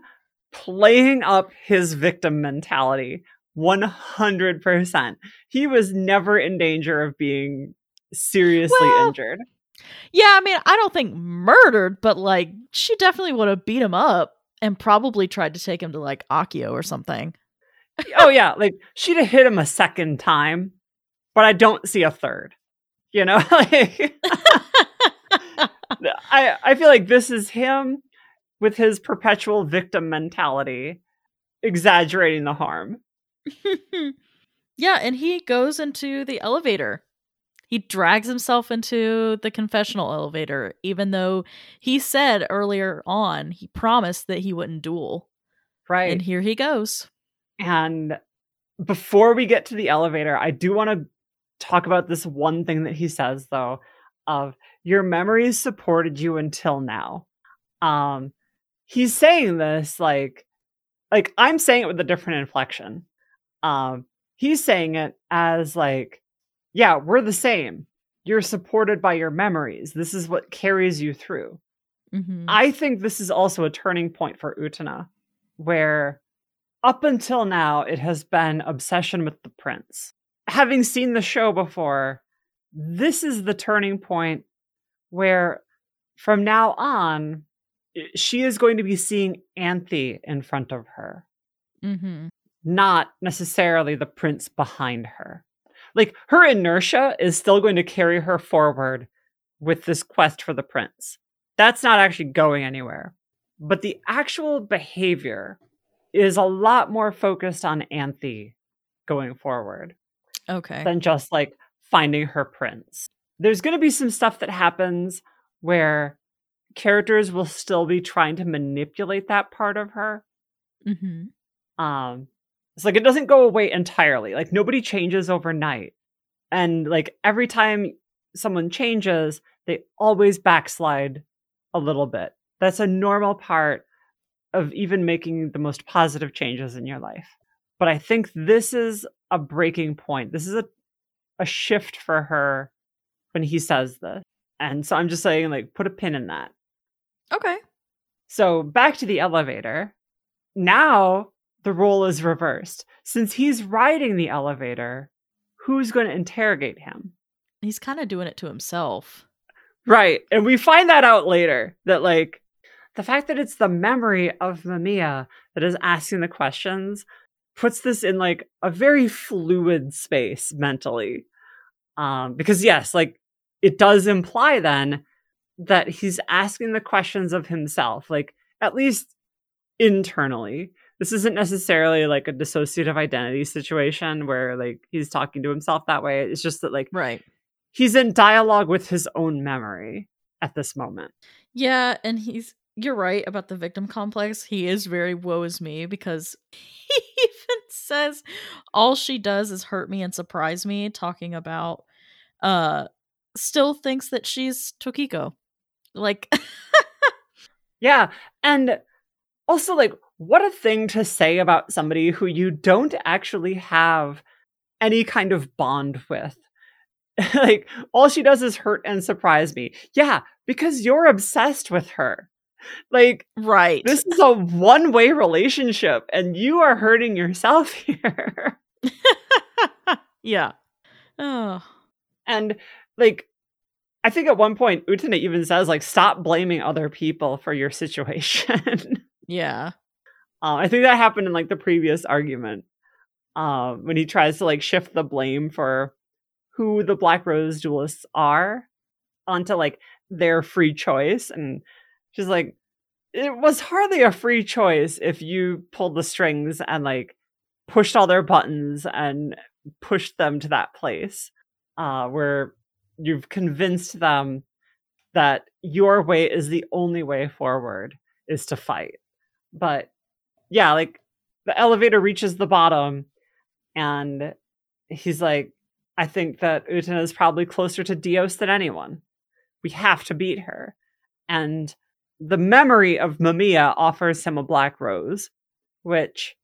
playing up his victim mentality 100%. He was never in danger of being seriously Well, injured. Yeah, I mean, I don't think murdered, but like she definitely would have beat him up and probably tried to take him to like Akio or something. oh yeah, like she'd have hit him a second time, but I don't see a third. You know, I I feel like this is him with his perpetual victim mentality, exaggerating the harm. yeah, and he goes into the elevator. He drags himself into the confessional elevator, even though he said earlier on he promised that he wouldn't duel. Right. And here he goes. And before we get to the elevator, I do want to talk about this one thing that he says though of your memories supported you until now. Um he's saying this like like I'm saying it with a different inflection. Um he's saying it as like yeah, we're the same. You're supported by your memories. This is what carries you through. Mhm. I think this is also a turning point for Utena, where up until now it has been obsession with the prince. Having seen the show before, this is the turning point where from now on she is going to be seeing Anthy in front of her, Mhm. Not necessarily the prince behind her. Like her inertia is still going to carry her forward with this quest for the prince. That's not actually going anywhere. But the actual behavior is a lot more focused on Anthy going forward Okay. than just like finding her prince. There's going to be some stuff that happens where characters will still be trying to manipulate that part of her. Mhm. Um it's like it doesn't go away entirely. Like nobody changes overnight. And like every time someone changes, they always backslide a little bit. That's a normal part of even making the most positive changes in your life. But I think this is a breaking point. This is a a shift for her when he says this. And so I'm just saying like put a pin in that. Okay. So back to the elevator. Now the role is reversed. Since he's riding the elevator, who's going to interrogate him? He's kind of doing it to himself. Right. And we find that out later that, like, the fact that it's the memory of Mamiya that is asking the questions puts this in, like, a very fluid space mentally. Um, because, yes, like, it does imply then that he's asking the questions of himself, like, at least internally. This isn't necessarily like a dissociative identity situation where, like, he's talking to himself that way. It's just that, like, Right. he's in dialogue with his own memory at this moment. Yeah, and he's you're right about the victim complex. He is very woe is me because he even says all she does is hurt me and surprise me, talking about uh still thinks that she's Tokiko. Like Yeah. And also, like, what a thing to say about somebody who you don't actually have any kind of bond with. like, all she does is hurt and surprise me. Yeah, because you're obsessed with her. Like, right. this is a one way relationship, and you are hurting yourself here. yeah. Oh. And like, I think at one point Utena even says like, "Stop blaming other people for your situation." Yeah. Uh, I think that happened in like the previous argument um, when he tries to like shift the blame for who the Black Rose duelists are onto like their free choice, and she's like, "It was hardly a free choice if you pulled the strings and like pushed all their buttons and pushed them to that place." uh, where you've convinced them that your way is the only way forward is to fight. But yeah, like the elevator reaches the bottom and he's like, I think that Utena is probably closer to Dios than anyone. We have to beat her. And the memory of Mamiya offers him a black rose, which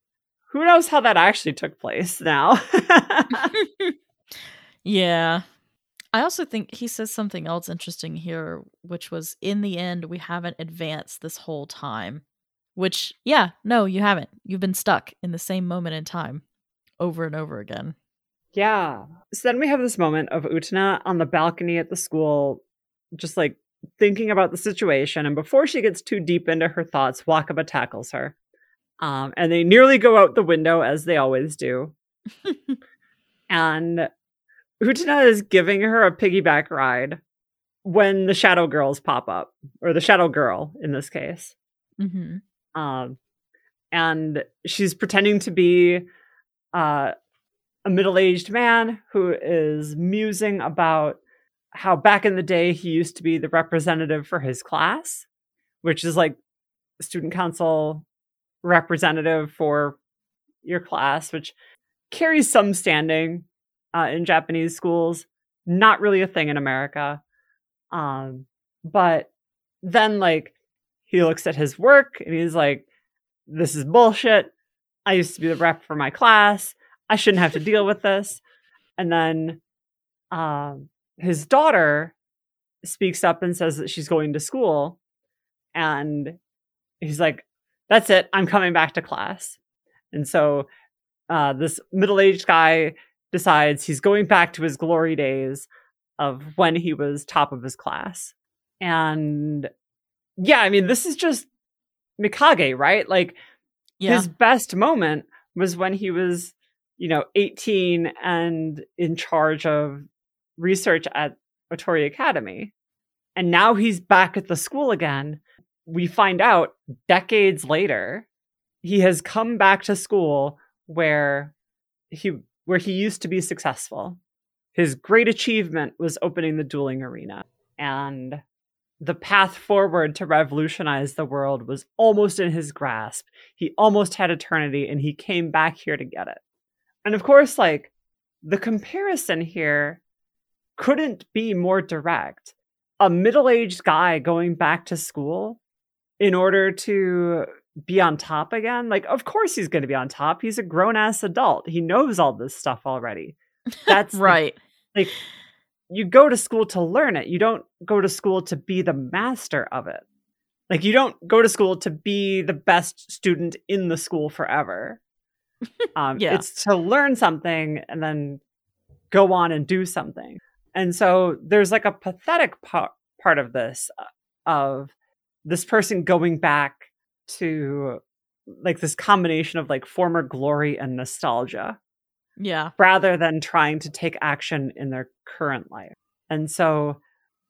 who knows how that actually took place now. yeah. I also think he says something else interesting here, which was in the end, we haven't advanced this whole time. Which, yeah, no, you haven't. You've been stuck in the same moment in time over and over again. Yeah. So then we have this moment of Utena on the balcony at the school, just like thinking about the situation. And before she gets too deep into her thoughts, Wakaba tackles her. Um, and they nearly go out the window, as they always do. and Utena is giving her a piggyback ride when the shadow girls pop up, or the shadow girl in this case. hmm Um, and she's pretending to be uh, a middle aged man who is musing about how back in the day he used to be the representative for his class, which is like student council representative for your class, which carries some standing uh, in Japanese schools. Not really a thing in America. Um, but then, like, he looks at his work and he's like, this is bullshit. I used to be the rep for my class. I shouldn't have to deal with this. And then um, his daughter speaks up and says that she's going to school. And he's like, that's it. I'm coming back to class. And so uh, this middle aged guy decides he's going back to his glory days of when he was top of his class. And yeah, I mean, this is just Mikage, right? Like Yeah. his best moment was when he was, you know, 18 and in charge of research at Otori Academy. And now he's back at the school again. We find out decades later, he has come back to school where he where he used to be successful. His great achievement was opening the dueling arena. And the path forward to revolutionize the world was almost in his grasp. He almost had eternity and he came back here to get it. And of course, like the comparison here couldn't be more direct. A middle aged guy going back to school in order to be on top again. Like, of course he's going to be on top. He's a grown ass adult. He knows all this stuff already. That's the right. like you go to school to learn it. You don't go to school to be the master of it. Like you don't go to school to be the best student in the school forever. Um, Yeah. It's to learn something and then go on and do something. And so there's like a pathetic part part of this uh, of this person going back to like this combination of like former glory and nostalgia Yeah. rather than trying to take action in their current life. And so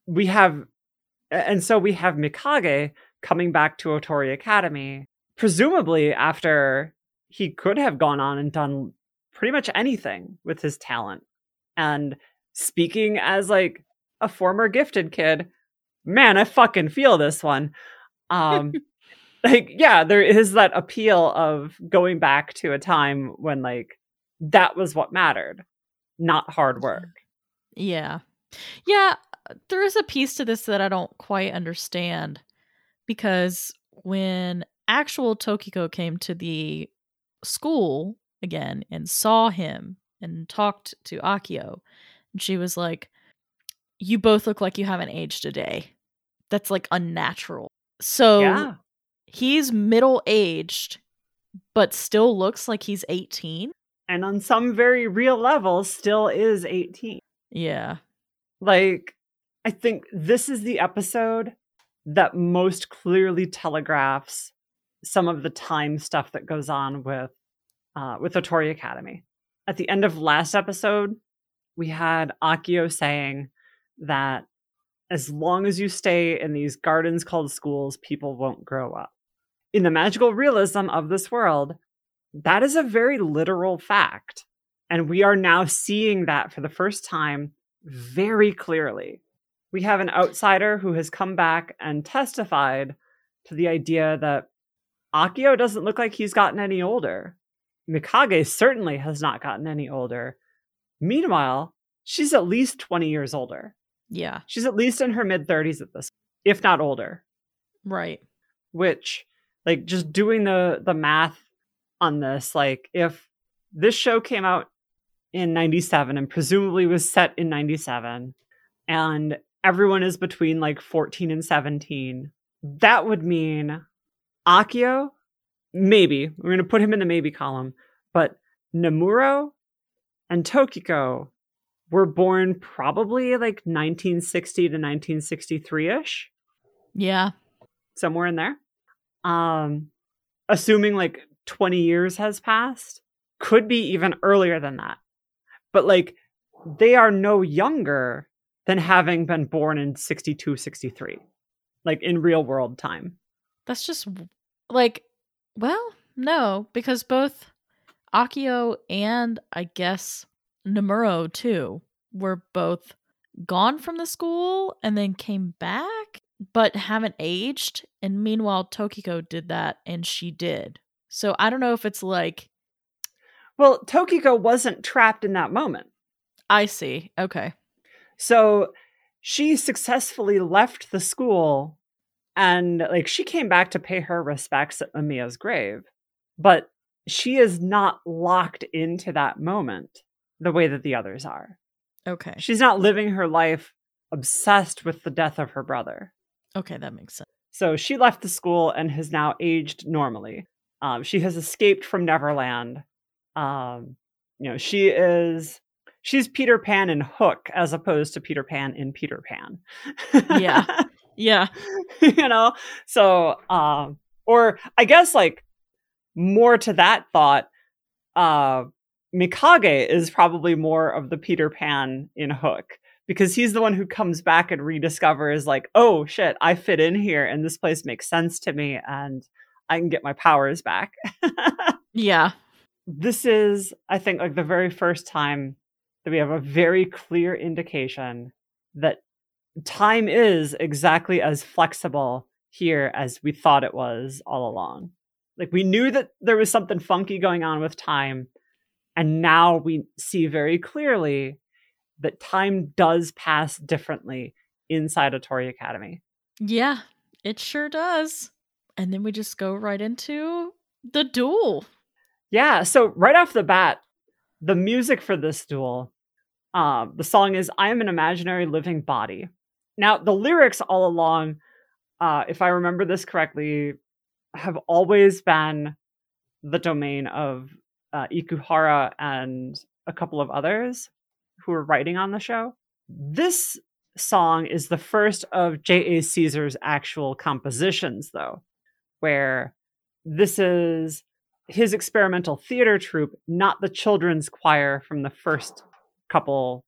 we have and so we have Mikage coming back to Otori Academy, presumably after he could have gone on and done pretty much anything with his talent. And speaking as like a former gifted kid, man, I fucking feel this one. Um like yeah, there is that appeal of going back to a time when like that was what mattered, not hard work. Yeah. Yeah, there is a piece to this that I don't quite understand because when actual Tokiko came to the school again and saw him and talked to Akio, and she was like, You both look like you haven't aged a day. That's like unnatural. So yeah. he's middle aged, but still looks like he's 18. And on some very real levels still is 18. Yeah. Like I think this is the episode that most clearly telegraphs some of the time stuff that goes on with uh, with Otori Academy. At the end of last episode, we had Akio saying that as long as you stay in these gardens called schools, people won't grow up. In the magical realism of this world, that is a very literal fact. And we are now seeing that for the first time very clearly. We have an outsider who has come back and testified to the idea that Akio doesn't look like he's gotten any older. Mikage certainly has not gotten any older. Meanwhile, she's at least 20 years older. Yeah. She's at least in her mid 30s at this, if not older. Right. Which, like, just doing the the math on this, like, if this show came out in 97 and presumably was set in 97 and everyone is between like 14 and 17 that would mean akio maybe we're going to put him in the maybe column, but Nemuro and Tokiko were born probably like 1960 to 1963 ish. Yeah. Somewhere in there. Um, assuming like 20 years has passed, could be even earlier than that. But like they are no younger than having been born in 62, 63, like in real world time. That's just like, well, no, because both Akio and I guess Nemuro too were both gone from the school and then came back but haven't aged and meanwhile Tokiko did that and she did. So I don't know if it's like well, Tokiko wasn't trapped in that moment. I see. Okay. So she successfully left the school and like she came back to pay her respects at Mamiya's grave. But she is not locked into that moment the way that the others are. Okay. She's not living her life obsessed with the death of her brother. Okay, that makes sense. So she left the school and has now aged normally. Um, she has escaped from Neverland. Um, you know, she is she's Peter Pan in Hook as opposed to Peter Pan in Peter Pan. yeah. Yeah. you know, so um or I guess like more to that thought, uh Mikage is probably more of the Peter Pan in Hook because he's the one who comes back and rediscovers like, oh shit, I fit in here and this place makes sense to me and I can get my powers back. yeah. This is, I think, like the very first time that we have a very clear indication that time is exactly as flexible here as we thought it was all along. Like we knew that there was something funky going on with time, and now we see very clearly that time does pass differently inside Otori Academy. Yeah, it sure does. And then we just go right into the duel. Yeah, so right off the bat, the music for this duel, uh, the song is I am an imaginary living body. Now, the lyrics all along, uh, if I remember this correctly, have always been the domain of uh, Ikuhara and a couple of others who were writing on the show. This song is the first of J.A. Seazer's actual compositions, though, where this is his experimental theater troupe, not the children's choir from the first couple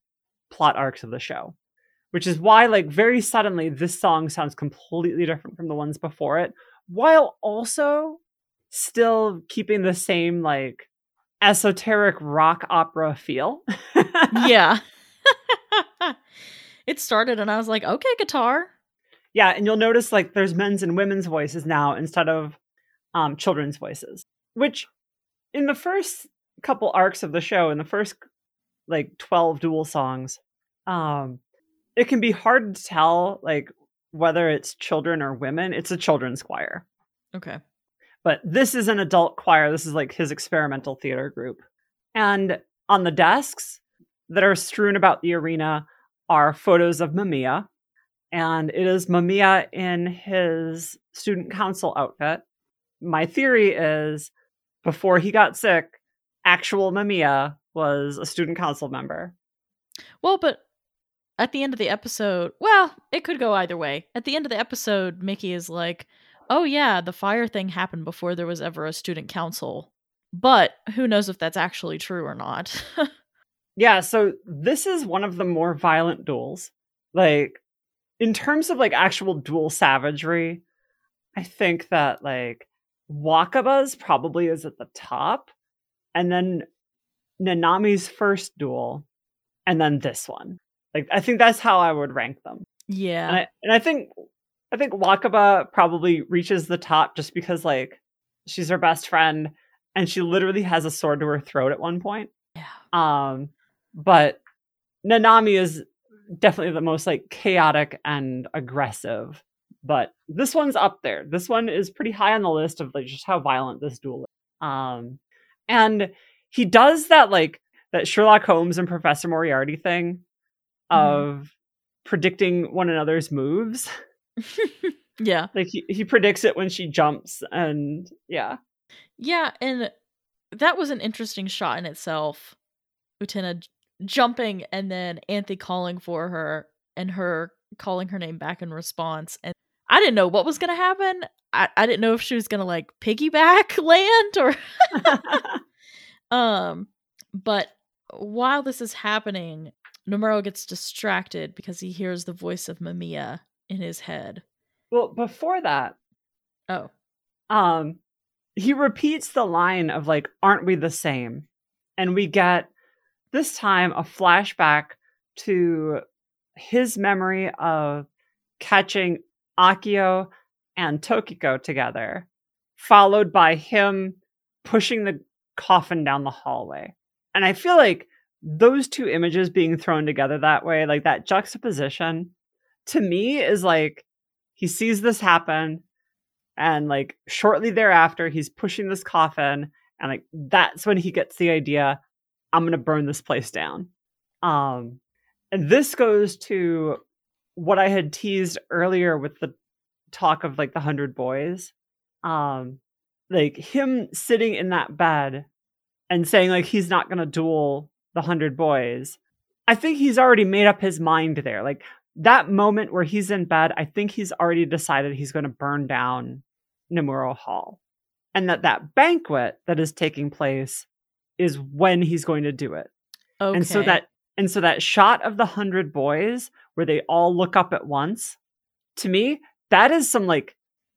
plot arcs of the show. Which is why, like, very suddenly, this song sounds completely different from the ones before it, while also still keeping the same, like, esoteric rock opera feel. yeah. it started and I was like, okay, guitar. Yeah, and you'll notice like there's men's and women's voices now instead of um, children's voices, which in the first couple arcs of the show, in the first like 12 duel songs, um, it can be hard to tell like whether it's children or women. It's a children's choir. Okay. But this is an adult choir. This is like his experimental theater group. And on the desks that are strewn about the arena are photos of Mamiya. And it is Mamiya in his student council outfit. My theory is before he got sick, actual Mamiya was a student council member. Well, but at the end of the episode, well, it could go either way. At the end of the episode, Miki is like, oh yeah, the fire thing happened before there was ever a student council. But who knows if that's actually true or not. yeah, so this is one of the more violent duels. Like in terms of like actual duel savagery, I think that like Wakaba's probably is at the top. And then Nanami's first duel, and then this one. Like I think that's how I would rank them. Yeah. And I, and I think I think Wakaba probably reaches the top just because like she's her best friend and she literally has a sword to her throat at one point. Yeah. Um but Nanami is definitely the most like chaotic and aggressive. But this one's up there. This one is pretty high on the list of like just how violent this duel is. Um and he does that like that Sherlock Holmes and Professor Moriarty thing mm-hmm. of predicting one another's moves. yeah. Like he, he predicts it when she jumps and yeah. Yeah, and that was an interesting shot in itself. Utena jumping and then Anthy calling for her and her calling her name back in response. And I didn't know what was going to happen. I, I didn't know if she was going to like piggyback land or. um, but while this is happening, Nemuro gets distracted because he hears the voice of Mamiya in his head. well, before that, Oh, um he repeats the line of like aren't we the same and we get this time a flashback to his memory of catching akio and tokiko together followed by him pushing the coffin down the hallway. And i feel like those two images being thrown together that way like that juxtaposition to me is like he sees this happen and like shortly thereafter he's pushing this coffin and like that's when he gets the idea i'm going to burn this place down. Um and this goes to what i had teased earlier with the talk of like the 100 boys. Um like him sitting in that bed and saying like he's not going to duel the 100 boys. I think he's already made up his mind there. Like that moment where he's in bed i think he's already decided he's going to burn down Nemuro Hall. And that that banquet that is taking place is when he's going to do it. okay. And so that and so that shot of the 100 boys where they all look up at once to me that is some like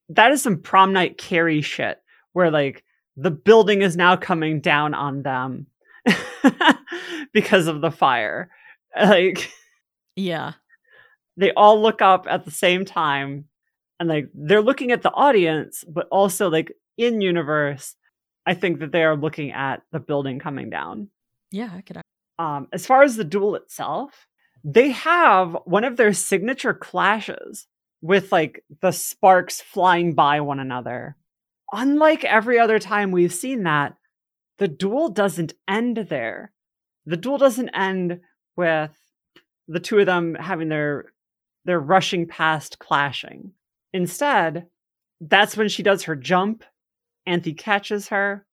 that is some prom night Carrie shit where like the building is now coming down on them because of the fire. Like yeah. they all look up at the same time and like they're looking at the audience but also like in universe i think that they are looking at the building coming down. Yeah, I could. um as far as the duel itself they have one of their signature clashes with like the sparks flying by one another. Unlike every other time we've seen that the duel doesn't end there. The duel doesn't end with the two of them having their their rushing past clashing. Instead that's when she does her jump anthy catches her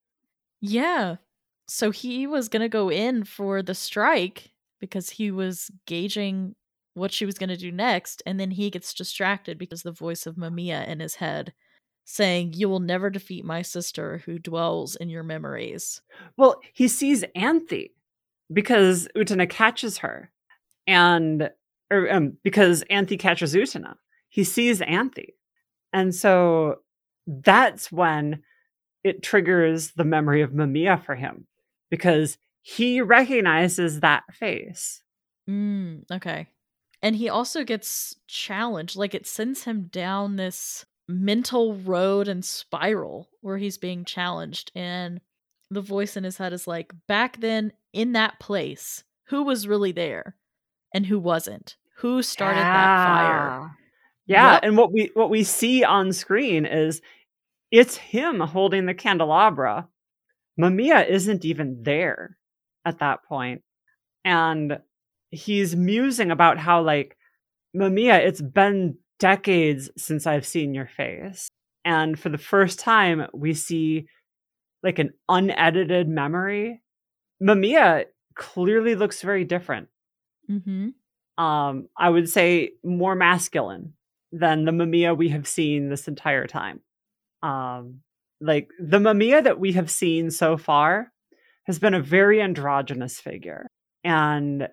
Yeah. So he was going to go in for the strike because he was gauging what she was going to do next. And then he gets distracted because the voice of Mamiya in his head saying, You will never defeat my sister who dwells in your memories. well he sees anthy because utena catches her and or um, because anthy catches utena he sees anthy and so that's when it triggers the memory of mamiya for him because he recognizes that face Mm, okay. And he also gets challenged. Like it sends him down this mental road and spiral where he's being challenged. And the voice in his head is like, back then in that place, who was really there and who wasn't? Who started that fire? Yeah, Yep. and what we what we see on screen is it's him holding the candelabra. Mamiya isn't even there at that point. And he's musing about how like Mamiya, it's been decades since I've seen your face. And for the first time, we see like an unedited memory. Mamiya clearly looks very different Mm-hmm. um, I would say more masculine than the Mamiya we have seen this entire time. Um, like the Mamiya that we have seen so far has been a very androgynous figure, and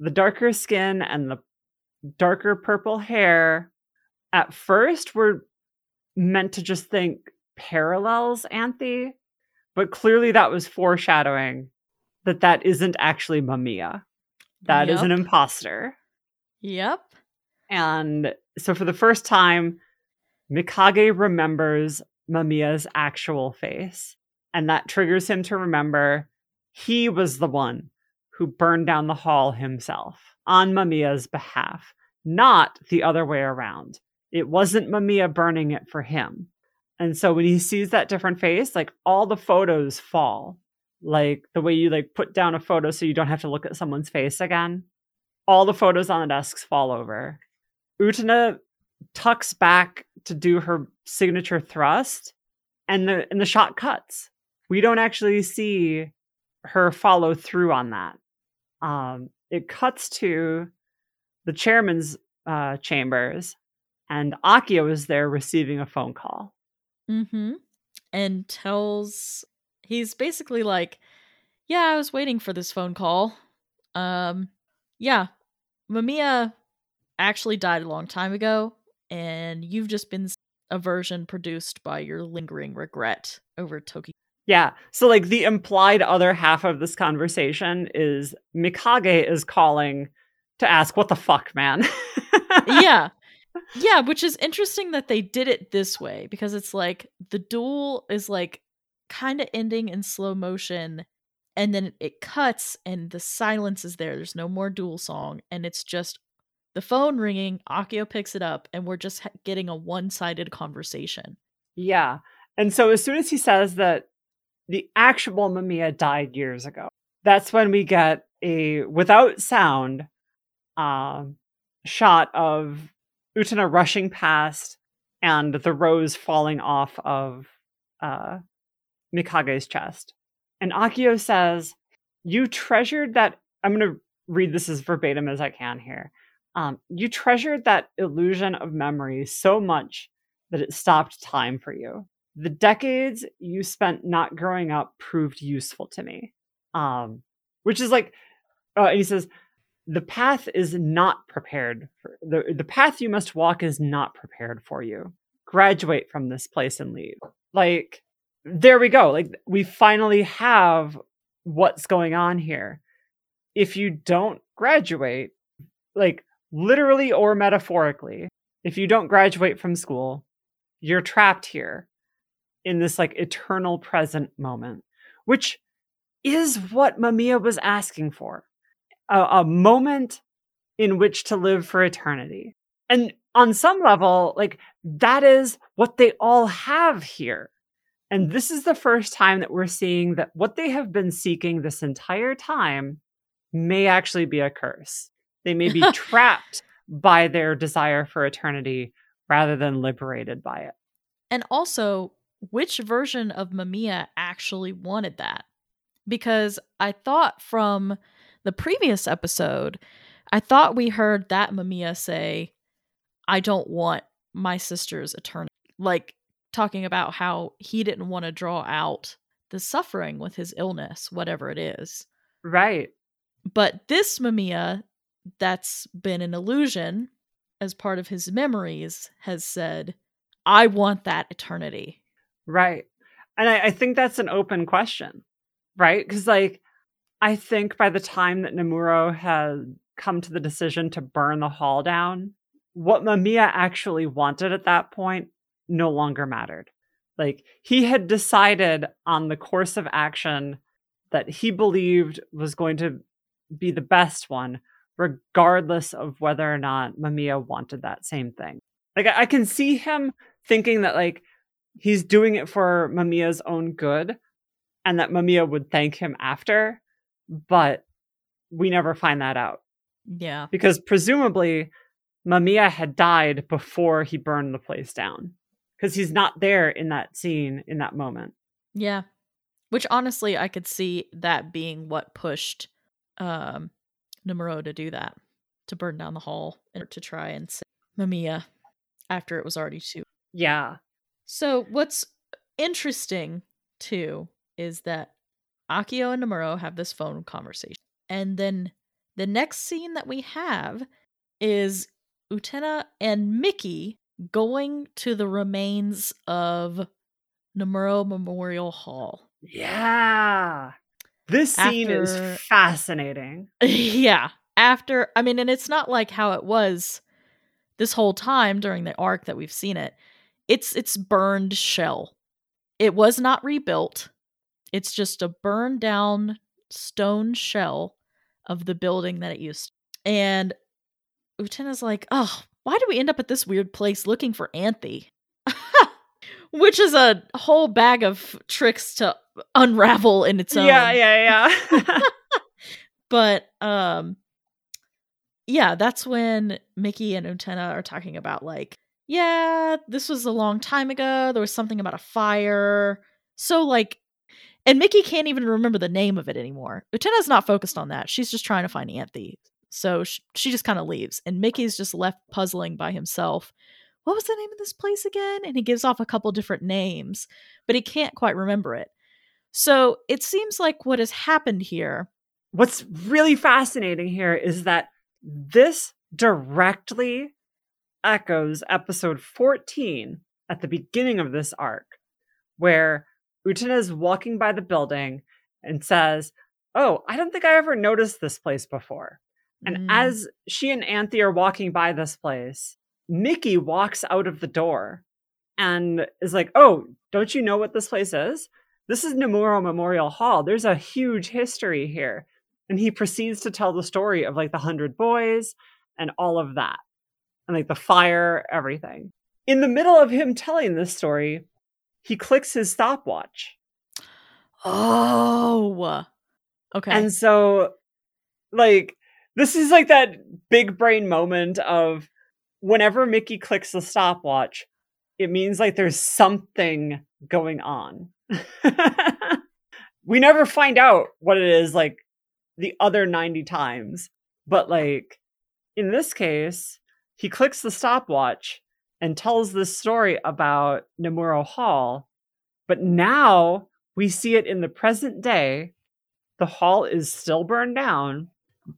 the darker skin and the darker purple hair at first were meant to just think parallels Anthy, but clearly that was foreshadowing that that isn't actually Mamiya. That is an Yep. imposter. Yep. And so for the first time, Mikage remembers Mamiya's actual face. And that triggers him to remember he was the one who burned down the hall himself on Mamiya's behalf, not the other way around. It wasn't Mamiya burning it for him. And so when he sees that different face, like all the photos fall. Like the way you like put down a photo so you don't have to look at someone's face again. All the photos on the desks fall over. Utena tucks back to do her signature thrust, and the and the shot cuts. We don't actually see her follow through on that. Um, it cuts to the chairman's uh, chambers, and Akio is there receiving a phone call. Mm-hmm. And tells he's basically like, Yeah, I was waiting for this phone call. Um yeah. Mamiya actually died a long time ago, and you've just been a version produced by your lingering regret over Toki. Yeah. So like the implied other half of this conversation is Mikage is calling to ask what the fuck, man. yeah. Yeah, which is interesting that they did it this way because it's like the duel is like kind of ending in slow motion and then it cuts and the silence is there. There's no more duel song and it's just the phone ringing, Akio picks it up and we're just getting a one-sided conversation. Yeah. And so as soon as he says that the actual Mamiya died years ago, that's when we get a without sound um shot of Utena rushing past and the rose falling off of uh, Mikage's chest. And Akio says, You treasured that. I'm going to read this as verbatim as I can here. Um, you treasured that illusion of memory so much that it stopped time for you. The decades you spent not growing up proved useful to me. Um, which is like, uh, and he says, the path is not prepared for the the path you must walk is not prepared for you graduate from this place and leave like there we go like we finally have what's going on here if you don't graduate like literally or metaphorically if you don't graduate from school you're trapped here in this like eternal present moment which is what Mamiya was asking for a, a moment in which to live for eternity. And on some level, like that is what they all have here. And this is the first time that we're seeing that what they have been seeking this entire time may actually be a curse. They may be trapped by their desire for eternity rather than liberated by it. And also, which version of Mamiya actually wanted that? Because I thought from the previous episode, I thought we heard that Mamiya say, I don't want my sister's eternity. Like talking about how he didn't want to draw out the suffering with his illness, whatever it is. Right. But this Mamiya, that's been an illusion as part of his memories, has said, I want that eternity. Right. And I, I think that's an open question, right? Because, like, I think by the time that Nemuro had come to the decision to burn the hall down, what Mamiya actually wanted at that point no longer mattered. Like he had decided on the course of action that he believed was going to be the best one, regardless of whether or not Mamiya wanted that same thing. Like I can see him thinking that like he's doing it for Mamiya's own good and that Mamiya would thank him after but we never find that out. Yeah. Because presumably Mamiya had died before he burned the place down. Because he's not there in that scene in that moment. Yeah. Which honestly I could see that being what pushed um Nemuro to do that. To burn down the hall and to try and save Mamiya after it was already too. Yeah. So what's interesting too is that Akio and Nemuro have this phone conversation. And then the next scene that we have is Utena and Miki going to the remains of Nemuro Memorial Hall. Yeah. This scene After, is fascinating. Yeah. After, I mean, and it's not like how it was this whole time during the arc that we've seen it. It's it's burned shell. It was not rebuilt. It's just a burned down stone shell of the building that it used. And Utena's like, oh, why do we end up at this weird place looking for Anthy? Which is a whole bag of tricks to unravel in its own. Yeah, yeah, yeah. but um yeah, that's when Miki and Utena are talking about like yeah, this was a long time ago. There was something about a fire. So, like, and Miki can't even remember the name of it anymore. Utena's not focused on that. She's just trying to find Anthy. So she, she just kind of leaves. And Miki's just left puzzling by himself. What was the name of this place again? And he gives off a couple different names, but he can't quite remember it. So it seems like what has happened here. What's really fascinating here is that this directly echoes episode 14 at the beginning of this arc, where Utena is walking by the building and says, Oh, I don't think I ever noticed this place before. And mm. as she and Anthy are walking by this place, Miki walks out of the door and is like, Oh, don't you know what this place is? This is Nemuro Memorial Hall. There's a huge history here. And he proceeds to tell the story of like the hundred boys and all of that and like the fire, everything. In the middle of him telling this story, he clicks his stopwatch. Oh, okay. And so, like, this is like that big brain moment of whenever Miki clicks the stopwatch, it means like there's something going on. we never find out what it is like the other 90 times, but like in this case, he clicks the stopwatch and tells this story about Nemuro Hall. But now we see it in the present day. The hall is still burned down.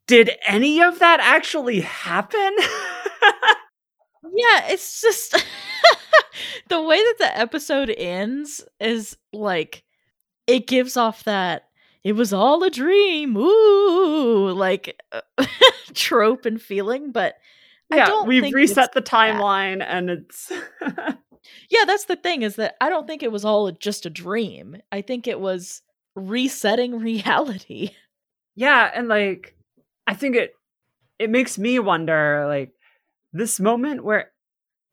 Did any of that actually happen? yeah, it's just the way that the episode ends is like it gives off that it was all a dream, ooh, like uh, trope and feeling, but yeah, we've reset the timeline that. and it's Yeah, that's the thing is that I don't think it was all just a dream. I think it was resetting reality. Yeah, and like I think it it makes me wonder like this moment where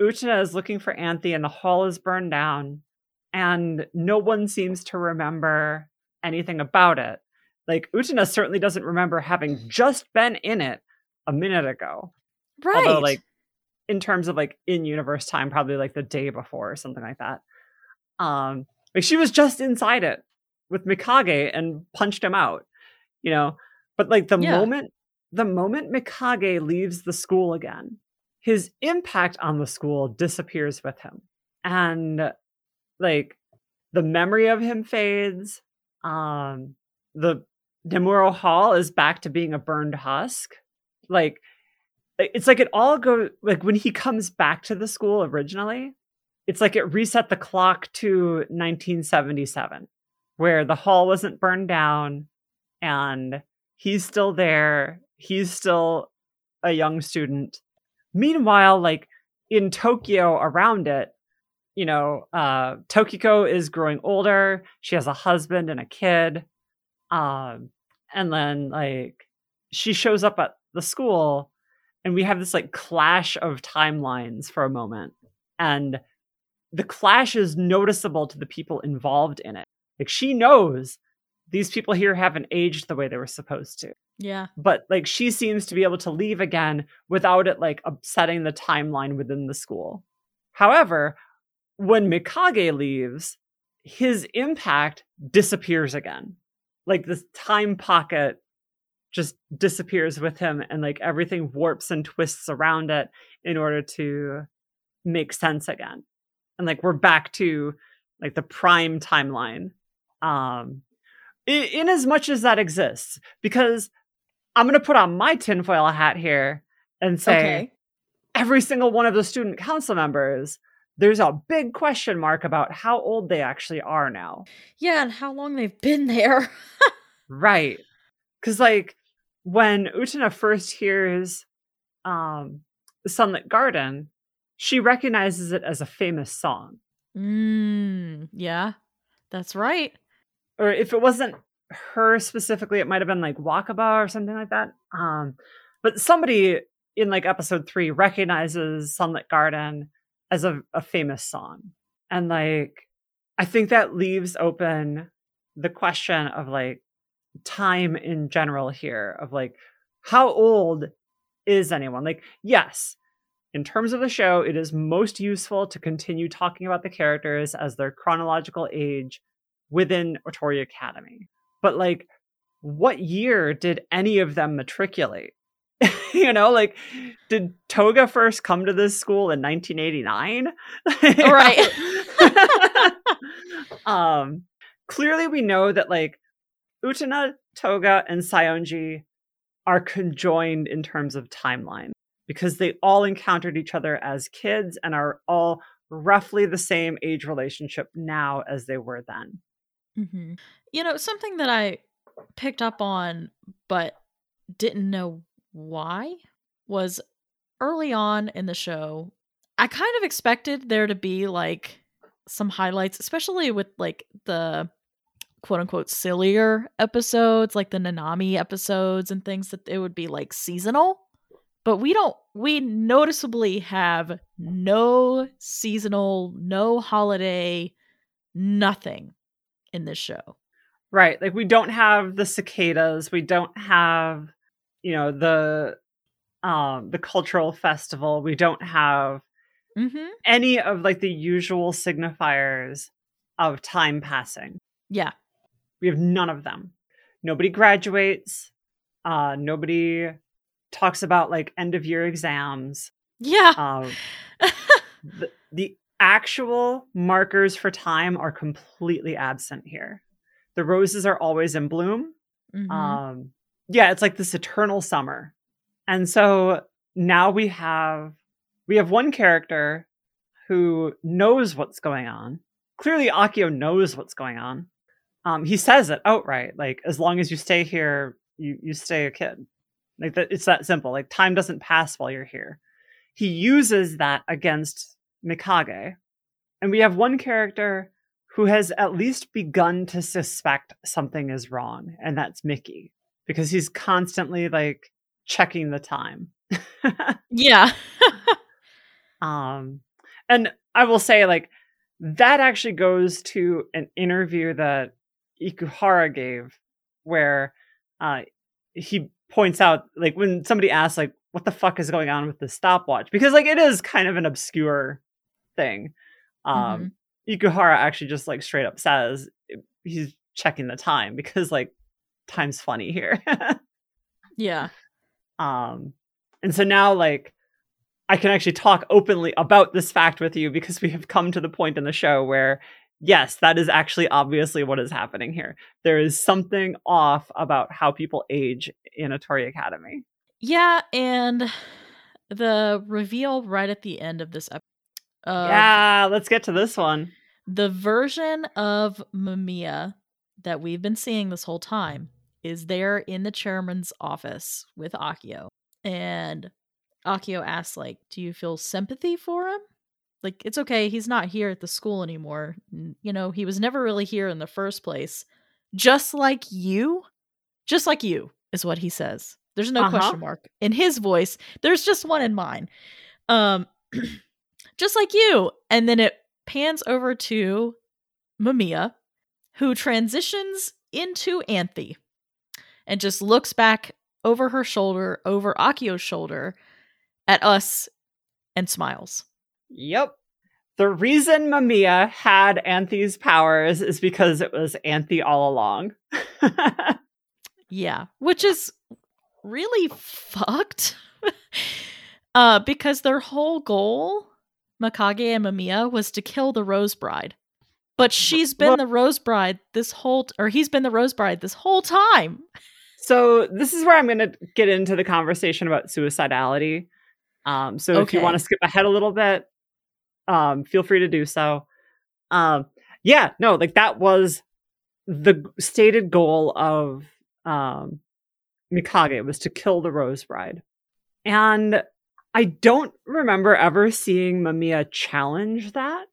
Utena is looking for Anthy and the hall is burned down and no one seems to remember anything about it. Like Utena certainly doesn't remember having just been in it a minute ago. Right. Although, like, in terms of like in universe time, probably like the day before or something like that. Um, like she was just inside it with Mikage and punched him out, you know. But like the yeah. moment, the moment Mikage leaves the school again, his impact on the school disappears with him, and like the memory of him fades. Um, the Nemuro Hall is back to being a burned husk. Like it's like it all goes like when he comes back to the school originally it's like it reset the clock to 1977 where the hall wasn't burned down and he's still there he's still a young student meanwhile like in tokyo around it you know uh tokiko is growing older. She has a husband and a kid um and then like she shows up at the school and we have this like clash of timelines for a moment and the clash is noticeable to the people involved in it. Like she knows these people here haven't aged the way they were supposed to yeah. But like she seems to be able to leave again without it like upsetting the timeline within the school. However when mikage leaves his impact disappears again. Like this time pocket just disappears with him and like everything warps and twists around it in order to make sense again. And like we're back to like the prime timeline um in, in as much as that exists because i'm going to put on my tinfoil hat here and say okay. every single one of the student council members there's a big question mark about how old they actually are now yeah and how long they've been there right because like when Utena first hears um, Sunlit Garden, she recognizes it as a famous song. Mm, yeah, that's right. Or if it wasn't her specifically, it might have been like Wakaba or something like that. Um, but somebody in like episode three recognizes Sunlit Garden as a, a famous song. And like, I think that leaves open the question of like, time in general here of like how old is anyone like yes in terms of the show, it is most useful to continue talking about the characters as their chronological age within Otori Academy. But like, what year did any of them matriculate? you know, like, did Toga first come to this school in 1989? Right. um, clearly, we know that like Utena, Toga, and Saionji are conjoined in terms of timeline because they all encountered each other as kids and are all roughly the same age relationship now as they were then. Mm-hmm. You know, something that I picked up on but didn't know why was early on in the show, I kind of expected there to be like some highlights, especially with like the quote unquote sillier episodes, like the Nanami episodes and things that it would be like seasonal. But we don't, we noticeably have no seasonal, no holiday, nothing in this show. Right. Like we don't have the cicadas. We don't have, you know, the um the cultural festival. We don't have Mm-hmm. any of like the usual signifiers of time passing. Yeah. We have none of them. Nobody graduates. Uh nobody talks about like end of year exams. Yeah. Um the, the actual markers for time are completely absent here. The roses are always in bloom. Mhm. Um, yeah, it's like this eternal summer. And so now we have we have one character who knows what's going on. Clearly Akio knows what's going on. Um, he says it outright, like as long as you stay here, you you stay a kid. Like that it's that simple. Like time doesn't pass while you're here. He uses that against Mikage. And we have one character who has at least begun to suspect something is wrong, and that's Miki, because he's constantly like checking the time. yeah. um, and I will say, like, that actually goes to an interview that Ikuhara gave, where uh, he points out, like, when somebody asks, like, what the fuck is going on with the stopwatch? Because, like, it is kind of an obscure thing. Um, Ikuhara actually just like straight up says he's checking the time because like time's funny here. yeah. um and so now like I can actually talk openly about this fact with you because we have come to the point in the show where yes, that is actually obviously what is happening here. There is something off about how people age in Otori Academy. Yeah, and the reveal right at the end of this episode. Yeah, let's get to this one. The version of Mamiya that we've been seeing this whole time is there in the chairman's office with Akio. And Akio asks, like, do you feel sympathy for him? Like, it's okay, he's not here at the school anymore. You know, he was never really here in the first place. Just like you? Just like you, is what he says. There's no Uh-huh. question mark in his voice. There's just one in mine. Um, just like you. And then it pans over to Mamiya, who transitions into Anthy and just looks back over her shoulder, over Akio's shoulder at us and smiles. Yep. The reason Mamiya had Anthy's powers is because it was Anthe all along. Yeah, which is really fucked. uh because their whole goal, Mikage and Mamiya, was to kill the Rose Bride. But she's been Well- the Rose Bride this whole or he's been the Rose Bride this whole time. so this is where I'm going to get into the conversation about suicidality. Um, so if you want to skip ahead a little bit, um, feel free to do so. Um, yeah, no, like that was the stated goal of um, Mikage was to kill the Rose Bride, and I don't remember ever seeing Mamiya challenge that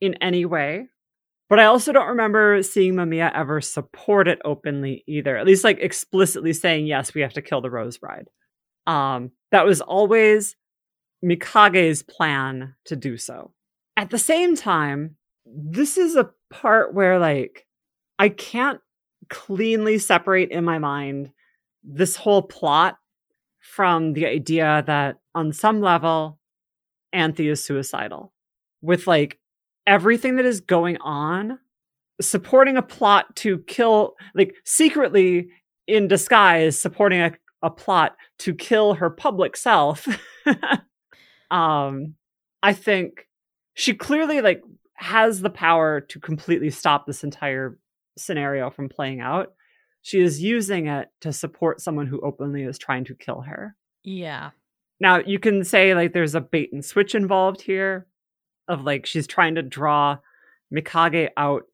in any way. But I also don't remember seeing Mamiya ever support it openly either. At least like explicitly saying, yes, we have to kill the Rose Bride. Um, that was always Mikage's plan to do so. At the same time, this is a part where like I can't cleanly separate in my mind this whole plot from the idea that on some level Anthy is suicidal with like everything that is going on, supporting a plot to kill, like secretly in disguise, supporting a, a plot to kill her public self. um, I think she clearly like has the power to completely stop this entire scenario from playing out. She is using it to support someone who openly is trying to kill her. Yeah. Now, you can say like there's a bait and switch involved here of like she's trying to draw Mikage out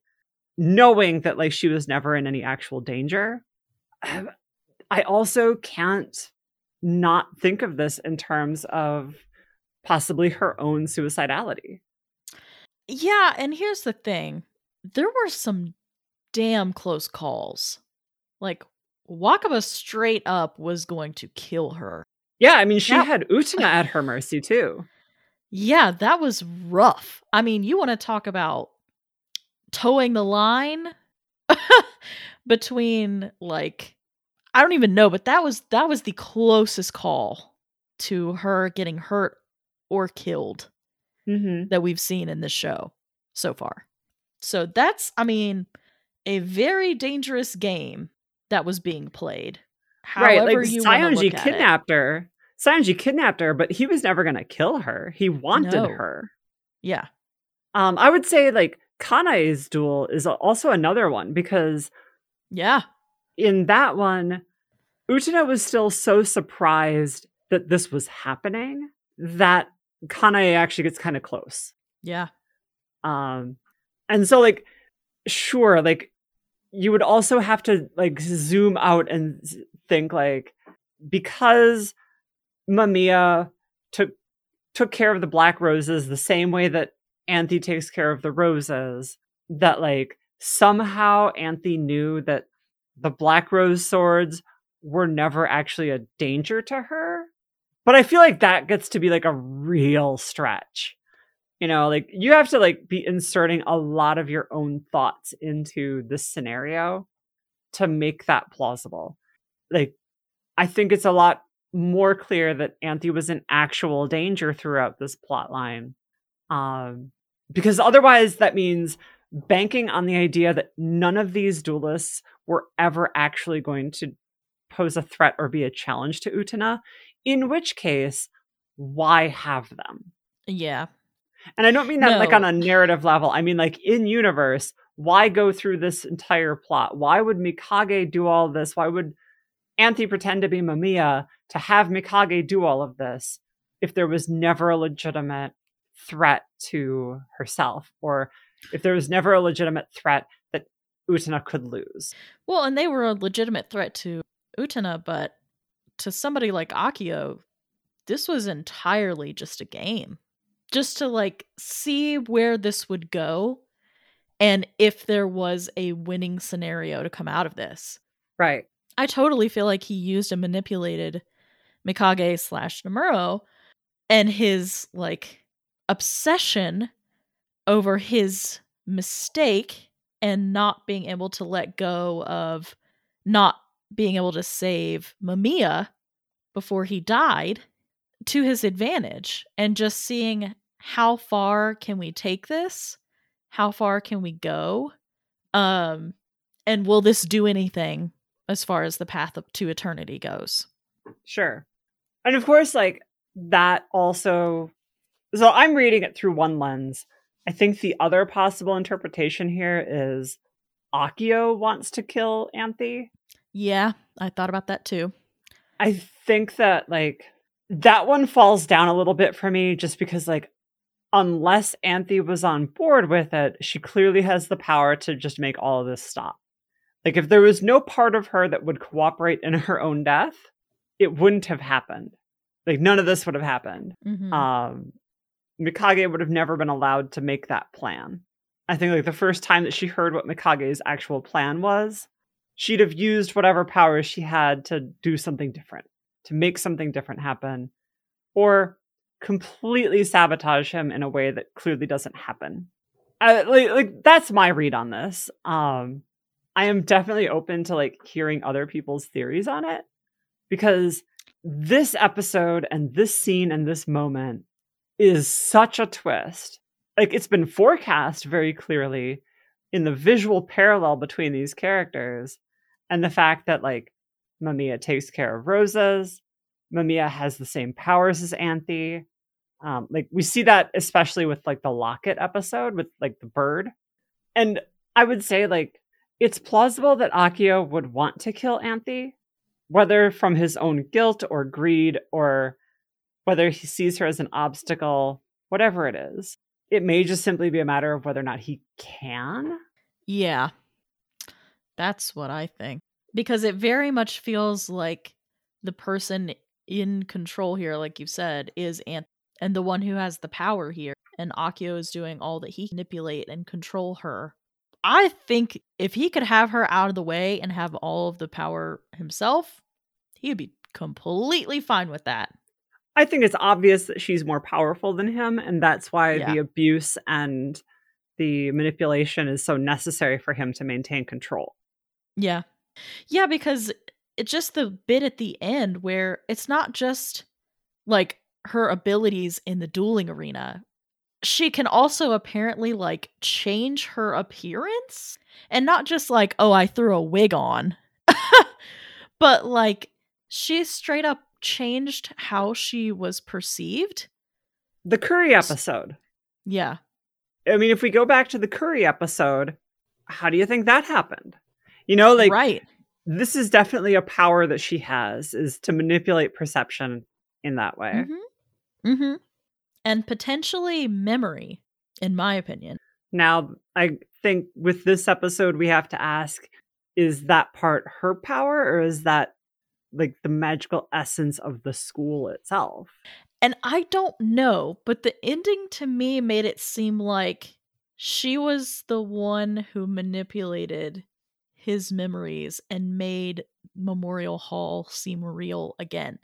knowing that like she was never in any actual danger. I also can't not think of this in terms of possibly her own suicidality. Yeah, and here's the thing. There were some damn close calls. Like Wakaba straight up was going to kill her. Yeah, I mean she that- had Utena at her mercy too. Yeah, that was rough. I mean, you want to talk about towing the line between like I don't even know, but that was that was the closest call to her getting hurt or killed mm-hmm. that we've seen in this show so far. So that's, I mean, a very dangerous game that was being played. However right, like you Saionji kidnapped her. Saionji kidnapped her, but he was never going to kill her. He wanted no. her. Yeah. Um, I would say like Kanae's duel is also another one because yeah, in that one, Utena was still so surprised that this was happening that Kanae actually gets kind of close. Yeah. Um, and so like, sure, like you would also have to like zoom out and think like because Mamiya took took care of the black roses the same way that Anthy takes care of the roses, that like somehow Anthy knew that the black rose swords were never actually a danger to her. But I feel like that gets to be like a real stretch. You know, like you have to like be inserting a lot of your own thoughts into this scenario to make that plausible. Like I think it's a lot more clear that Anthy was in actual danger throughout this plot line. Um, because otherwise, that means banking on the idea that none of these duelists were ever actually going to pose a threat or be a challenge to Utena, in which case, why have them? Yeah. And I don't mean that no. like on a narrative level. I mean like in universe, why go through this entire plot? Why would Mikage do all this? Why would Anthy pretend to be Mamiya to have Mikage do all of this if there was never a legitimate threat to herself or if there was never a legitimate threat that Utena could lose. Well, and they were a legitimate threat to Utena, but to somebody like Akio, this was entirely just a game. Just to like see where this would go and if there was a winning scenario to come out of this. Right. I totally feel like he used and manipulated Mikage slash Nemuro and his like obsession over his mistake and not being able to let go of not being able to save Mamiya before he died to his advantage and just seeing how far can we take this? How far can we go? Um and will this do anything as far as the path to eternity goes? Sure. And of course like that also so I'm reading it through one lens. I think the other possible interpretation here is Akio wants to kill Anthy. Yeah, I thought about that too. I think that like that one falls down a little bit for me just because like unless Anthy was on board with it, she clearly has the power to just make all of this stop. Like if there was no part of her that would cooperate in her own death, it wouldn't have happened. Like none of this would have happened. Mm-hmm. Um Mikage would have never been allowed to make that plan. I think like the first time that she heard what Mikage's actual plan was, she'd have used whatever powers she had to do something different, to make something different happen, or completely sabotage him in a way that clearly doesn't happen. I, like, like that's my read on this. Um, I am definitely open to like hearing other people's theories on it because this episode and this scene and this moment is such a twist. Like it's been forecast very clearly in the visual parallel between these characters and the fact that like Mamiya takes care of Roses, Mamiya has the same powers as Anthy. Um, like we see that especially with like the Locket episode with like the bird. And I would say like it's plausible that Akio would want to kill Anthy, whether from his own guilt or greed or whether he sees her as an obstacle, whatever it is. It may just simply be a matter of whether or not he can. Yeah. That's what I think. Because it very much feels like the person in control here, like you said, is Ant and the one who has the power here. And Akio is doing all that he can manipulate and control her. I think if he could have her out of the way and have all of the power himself, he'd be completely fine with that. I think it's obvious that she's more powerful than him, and that's why Yeah. the abuse and the manipulation is so necessary for him to maintain control. Yeah. Yeah, because it's just the bit at the end where it's not just like her abilities in the dueling arena. She can also apparently like change her appearance and not just like, oh, I threw a wig on, but like she straight up changed how she was perceived. The Curry episode. Yeah. I mean, if we go back to the Curry episode, how do you think that happened? You know, like right. This is definitely a power that she has is to manipulate perception in that way. Mm-hmm. Mm-hmm. And potentially memory, in my opinion. Now, I think with this episode, we have to ask is that part her power or is that like the magical essence of the school itself? And I don't know, but the ending to me made it seem like she was the one who manipulated his memories and made Memorial Hall seem real again.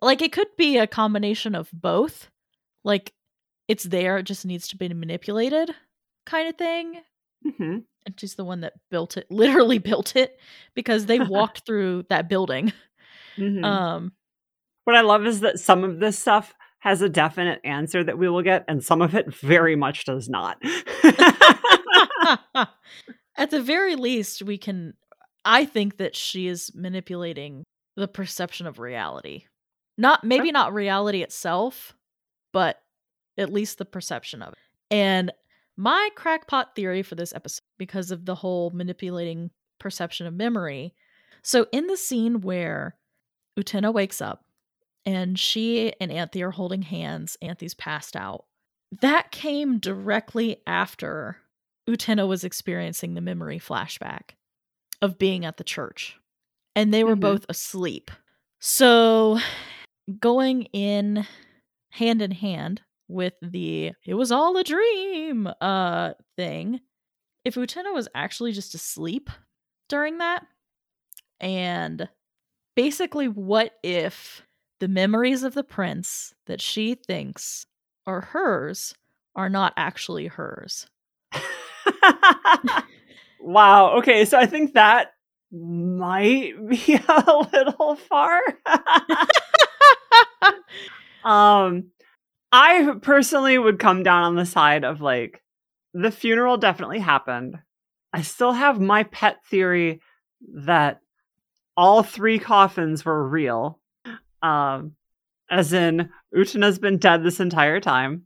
Like it could be a combination of both. Like it's there, it just needs to be manipulated kind of thing. hmm And she's the one that built it, literally built it, because they walked through that building. hmm Um what I love is that some of this stuff has a definite answer that we will get, and some of it very much does not. At the very least, we can. I think that she is manipulating the perception of reality. Not maybe not reality itself, but at least the perception of it. And my crackpot theory for this episode, because of the whole manipulating perception of memory. So, in the scene where Utena wakes up and she and Anthy are holding hands, Anthy's passed out, that came directly after Utena was experiencing the memory flashback of being at the church. And they were Mhm. both asleep. So, going in hand in hand with the it was all a dream uh thing, if Utena was actually just asleep during that, and basically, what if the memories of the prince that she thinks are hers are not actually hers? wow. Okay, so I think that might be a little far. um I personally would come down on the side of like the funeral definitely happened. I still have my pet theory that all three coffins were real. Um as in Utena's been dead this entire time.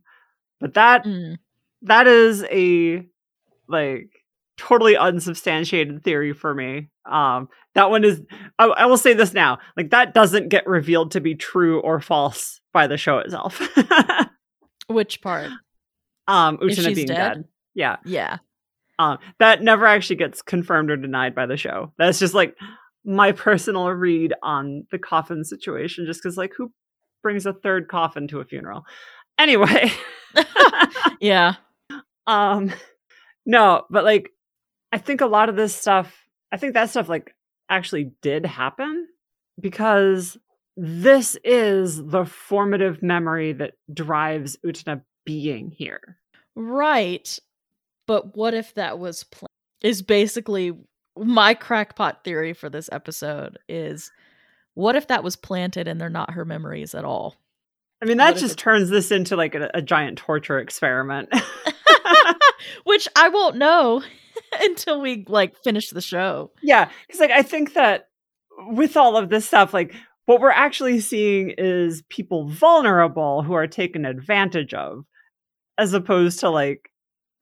But that Mm. that is a like totally unsubstantiated theory for me. Um, that one is. I, I will say this now: like that doesn't get revealed to be true or false by the show itself. Which part? um, Utena being dead? dead. Yeah. Yeah. Um, that never actually gets confirmed or denied by the show. That's just like my personal read on the coffin situation. Just because, like, who brings a third coffin to a funeral? Anyway. Yeah. um no but like i think a lot of this stuff i think that stuff like actually did happen because this is the formative memory that drives utena being here Right. But what if that was pl- is basically my crackpot theory for this episode is what if that was planted and they're not her memories at all? I mean, that just turns this into like a, a giant torture experiment. Which I won't know until we like finish the show. Yeah, because like I think that with all of this stuff, like what we're actually seeing is people vulnerable who are taken advantage of, as opposed to like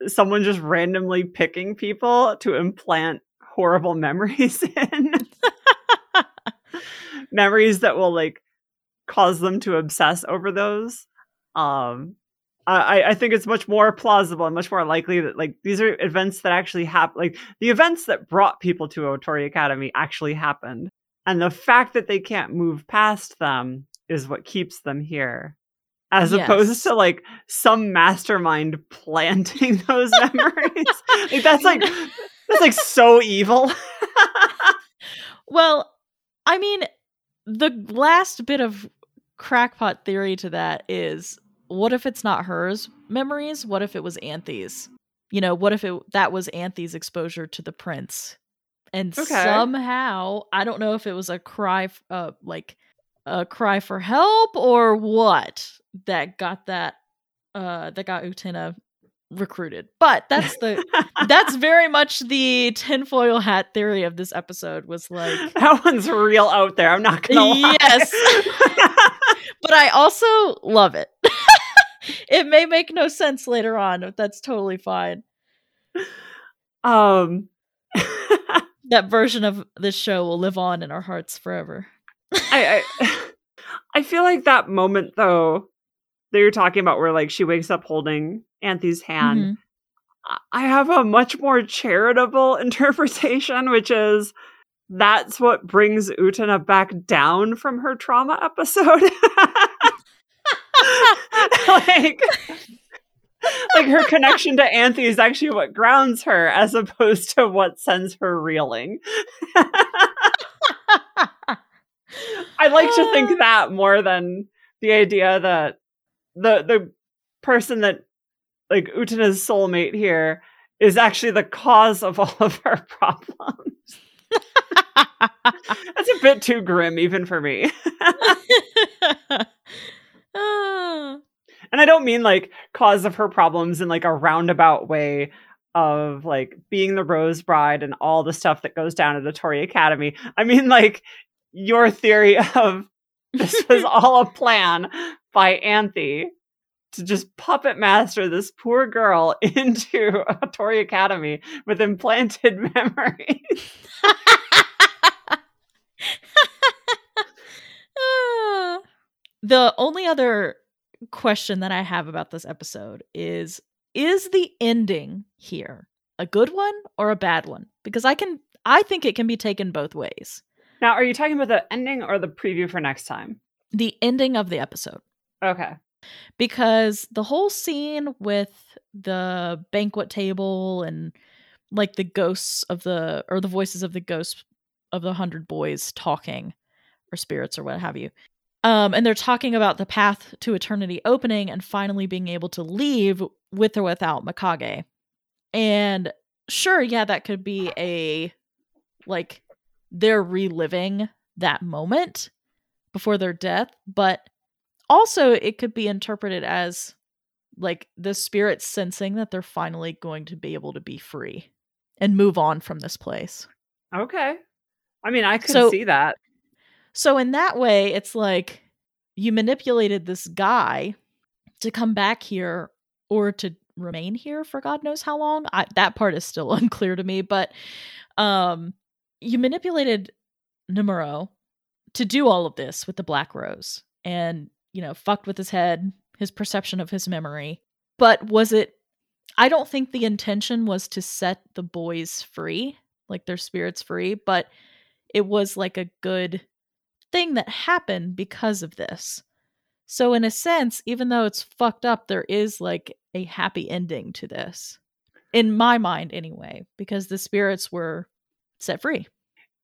someone just randomly picking people to implant horrible memories in. memories that will like cause them to obsess over those. Um I, I think it's much more plausible and much more likely that like these are events that actually happen like the events that brought people to Otori Academy actually happened. And the fact that they can't move past them is what keeps them here. As yes. opposed to like some mastermind planting those memories. like that's like that's like so evil. well, I mean, the last bit of crackpot theory to that is what if it's not hers memories? What if it was Anthy's? You know, what if it that was Anthy's exposure to the prince? And okay. somehow, I don't know if it was a cry uh like a cry for help or what that got that uh that got Utena recruited. But that's the that's very much the tinfoil hat theory of this episode was like that one's real out there. I'm not gonna lie. Yes. but I also love it. It may make no sense later on, but that's totally fine. Um that version of this show will live on in our hearts forever. I, I I feel like that moment though that you're talking about where like she wakes up holding Anthy's hand. Mm-hmm. I have a much more charitable interpretation, which is that's what brings Utena back down from her trauma episode. like, like her connection to Anthy is actually what grounds her as opposed to what sends her reeling. I like to think uh. that more than the idea that the the person that like Utena's soulmate here is actually the cause of all of her problems. That's a bit too grim even for me. Ah. and I don't mean like cause of her problems in like a roundabout way of like being the rose bride and all the stuff that goes down at the Tory Academy. I mean like your theory of this was all a plan by Anthy to just puppet master this poor girl into Otori Academy with implanted memories. The only other question that I have about this episode is is the ending here a good one or a bad one? Because I can I think it can be taken both ways. Now, are you talking about the ending or the preview for next time? The ending of the episode. Okay because the whole scene with the banquet table and like the ghosts of the or the voices of the ghosts of the hundred boys talking or spirits or what have you um and they're talking about the path to eternity opening and finally being able to leave with or without mikage and sure yeah that could be a like they're reliving that moment before their death but also it could be interpreted as like the spirit sensing that they're finally going to be able to be free and move on from this place. Okay. I mean, I could so, see that. So in that way, it's like you manipulated this guy to come back here or to remain here for God knows how long. I, that part is still unclear to me, but um you manipulated Nemuro to do all of this with the Black Rose. And you know, fucked with his head, his perception of his memory. But was it I don't think the intention was to set the boys free, like their spirits free, but it was like a good thing that happened because of this. So in a sense, even though it's fucked up, there is like a happy ending to this. In my mind anyway, because the spirits were set free.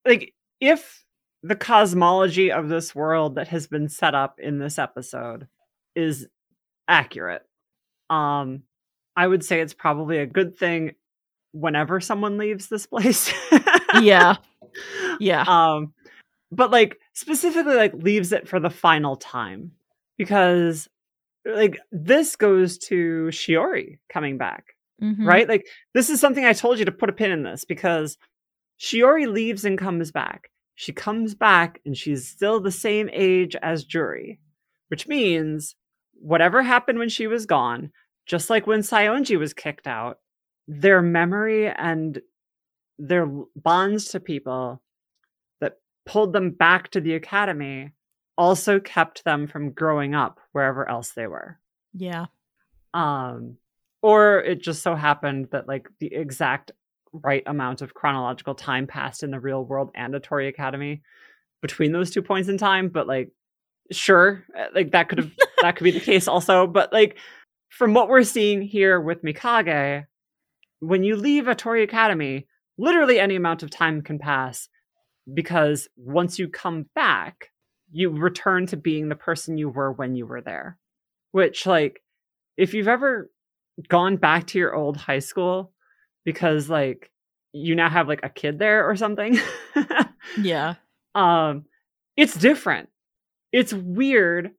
Like if the cosmology of this world that has been set up in this episode is accurate. Um, I would say it's probably a good thing whenever someone leaves this place. yeah. Yeah. Um, but like specifically like leaves it for the final time because like this goes to Shiori coming back, Mhm. right? Like this is something I told you to put a pin in this because Shiori leaves and comes back. She comes back and she's still the same age as Juri, which means whatever happened when she was gone, just like when Saionji was kicked out, their memory and their bonds to people pulled them back to the academy also kept them from growing up wherever else they were Yeah. um or it just so happened that like the exact right amount of chronological time passed in the real world and Otori Academy between those two points in time but like sure uh, like that could have that could be the case also but like from what we're seeing here with Mikage when you leave Otori Academy literally any amount of time can pass because once you come back you return to being the person you were when you were there. Which like if you've ever gone back to your old high school because like you now have like a kid there or something Yeah. um it's different. It's weird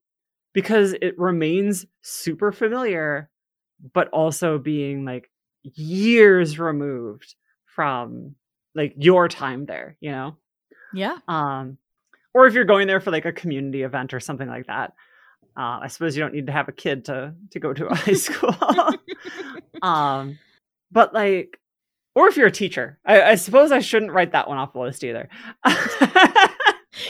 because it remains super familiar but also being like years removed from like your time there you know Yeah. um or if you're going there for like a community event or something like that uh, i suppose you don't need to have a kid to to go to a high school um but like or if you're a teacher I, I suppose i shouldn't write that one off the list either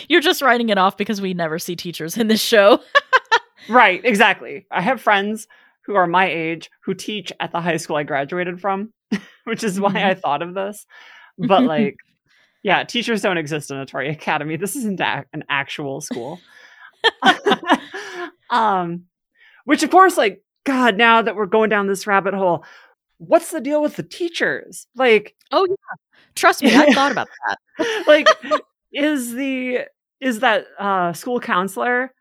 You're just writing it off because we never see teachers in this show. right exactly i have friends who are my age who teach at the high school i graduated from which is why Mhm. i thought of this but like yeah teachers don't exist in Otori academy this isn't a- an actual school um which of course like god now that we're going down this rabbit hole what's the deal with the teachers like oh yeah. Trust me, I thought about that. like is the is that uh school counselor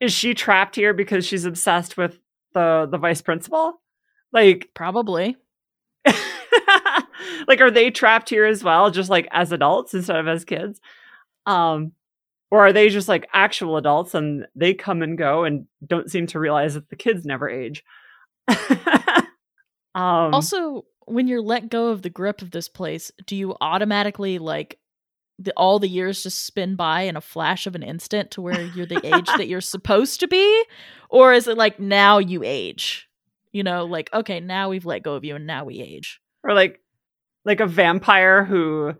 is she trapped here because she's obsessed with the the vice principal like Probably. like are they trapped here as well just like as adults instead of as kids um or are they just like actual adults and they come and go and don't seem to realize that the kids never age um also, when you're let go of the grip of this place, do you automatically like the, all the years just spin by in a flash of an instant to where you're the age that you're supposed to be? Or is it like now you age? You know, like, okay, now we've let go of you and now we age. or like like a vampire who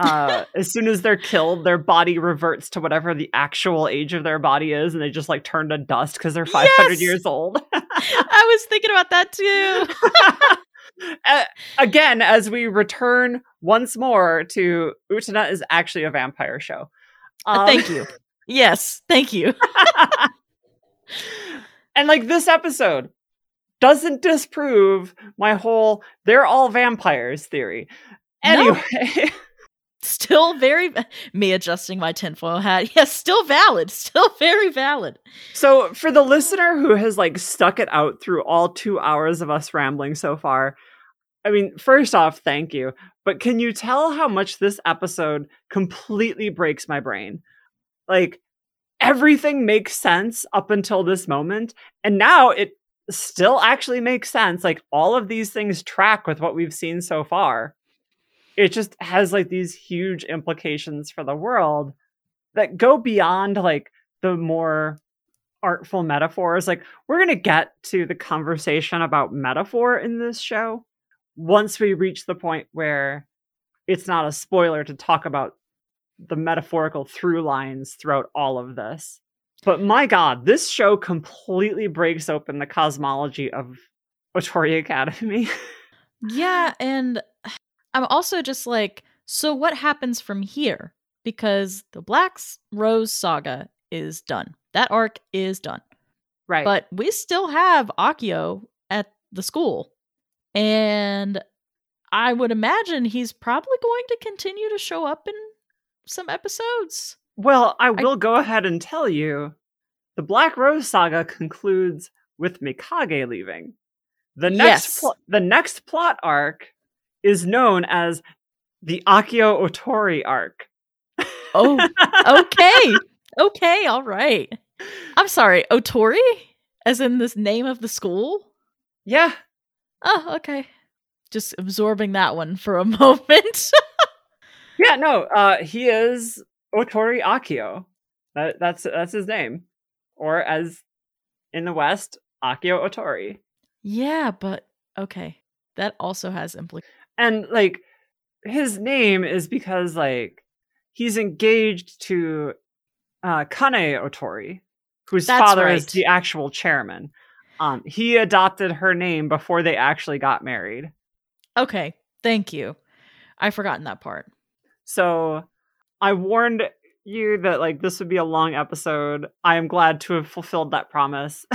uh as soon as they're killed their body reverts to whatever the actual age of their body is and they just like turn to dust because they're 500 Yes! years old I was thinking about that too. Uh, again as we return once more to Utena is actually a vampire show Uh, Um, thank you. Yes, thank you. and like this episode doesn't disprove my whole they're all vampires theory No. anyway Still very me adjusting my tinfoil hat. Yes, still valid. Still very valid. So, for the listener who has like stuck it out through all two hours of us rambling so far, I mean, first off, thank you. But can you tell how much this episode completely breaks my brain? Like, everything makes sense up until this moment. And now it still actually makes sense. Like, all of these things track with what we've seen so far. It just has like these huge implications for the world that go beyond like the more artful metaphors. Like, we're going to get to the conversation about metaphor in this show once we reach the point where it's not a spoiler to talk about the metaphorical through lines throughout all of this. But my god, this show completely breaks open the cosmology of Otori Academy. Yeah, and I'm also just like, so what happens from here? Because the Black Rose saga is done. That arc is done. right. But we still have Akio at the school. And I would imagine he's probably going to continue to show up in some episodes. Well, I will go ahead and tell you the Black Rose saga concludes with Mikage leaving. The next Yes. pl- the next plot arc is known as the Akio Otori arc. Oh, okay. okay, all right. I'm I'm sorry, Otori? As in this name of the school? Yeah. Oh, okay. Just absorbing that one for a moment. yeah, no, uh he is Otori Akio. That, that's that's his name. Or as in the West, Akio Otori. Yeah, but okay. That also has implications. And like his name is because like he's engaged to uh Kanae Otori, whose That's father right. is the actual chairman. Um he adopted her name before they actually got married. Okay, thank you. I've forgotten that part. So I warned you that like this would be a long episode. I am glad to have fulfilled that promise.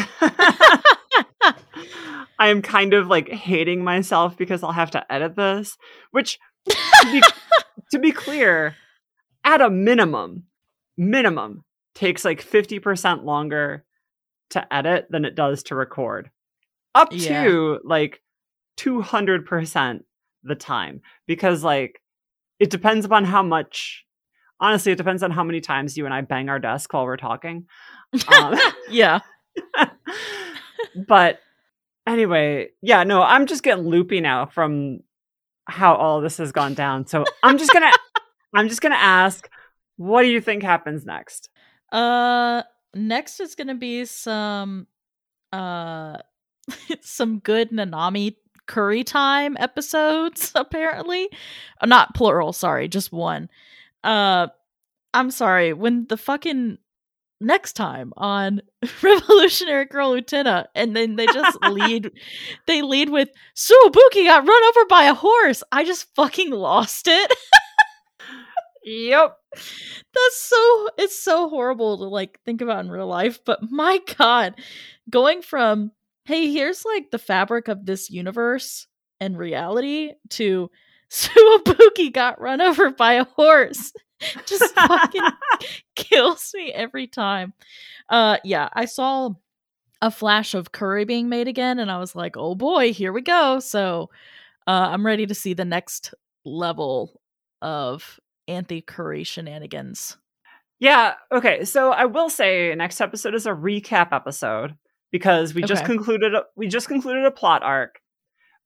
I am kind of like hating myself because I'll have to edit this, which to be, to be clear, at a minimum, minimum takes like 50% longer to edit than it does to record. Up Yeah. to like 200% the time because like it depends upon how much honestly it depends on how many times you and I bang our desk while we're talking. Um, yeah. but anyway, yeah, no, I'm just getting loopy now from how all this has gone down. So I'm just gonna I'm just gonna ask, what do you think happens next? Uh next is going to be some uh some good Nanami curry time episodes apparently. Uh, not plural, sorry, just one. Uh I'm sorry, when the fucking next time on Revolutionary Girl Utena, and then they just lead they lead with Tsuwabuki got run over by a horse. I just fucking lost it. Yep. That's so it's so horrible to like think about in real life, but my god, going from hey, here's like the fabric of this universe and reality to Tsuwabuki got run over by a horse just fucking kills me every time. Uh yeah, I saw a flash of curry being made again and I was like, "Oh boy, here we go." So, uh I'm ready to see the next level of Anthy-curry shenanigans. Yeah, okay. So I will say next episode is a recap episode because we just concluded a, we just concluded a plot arc.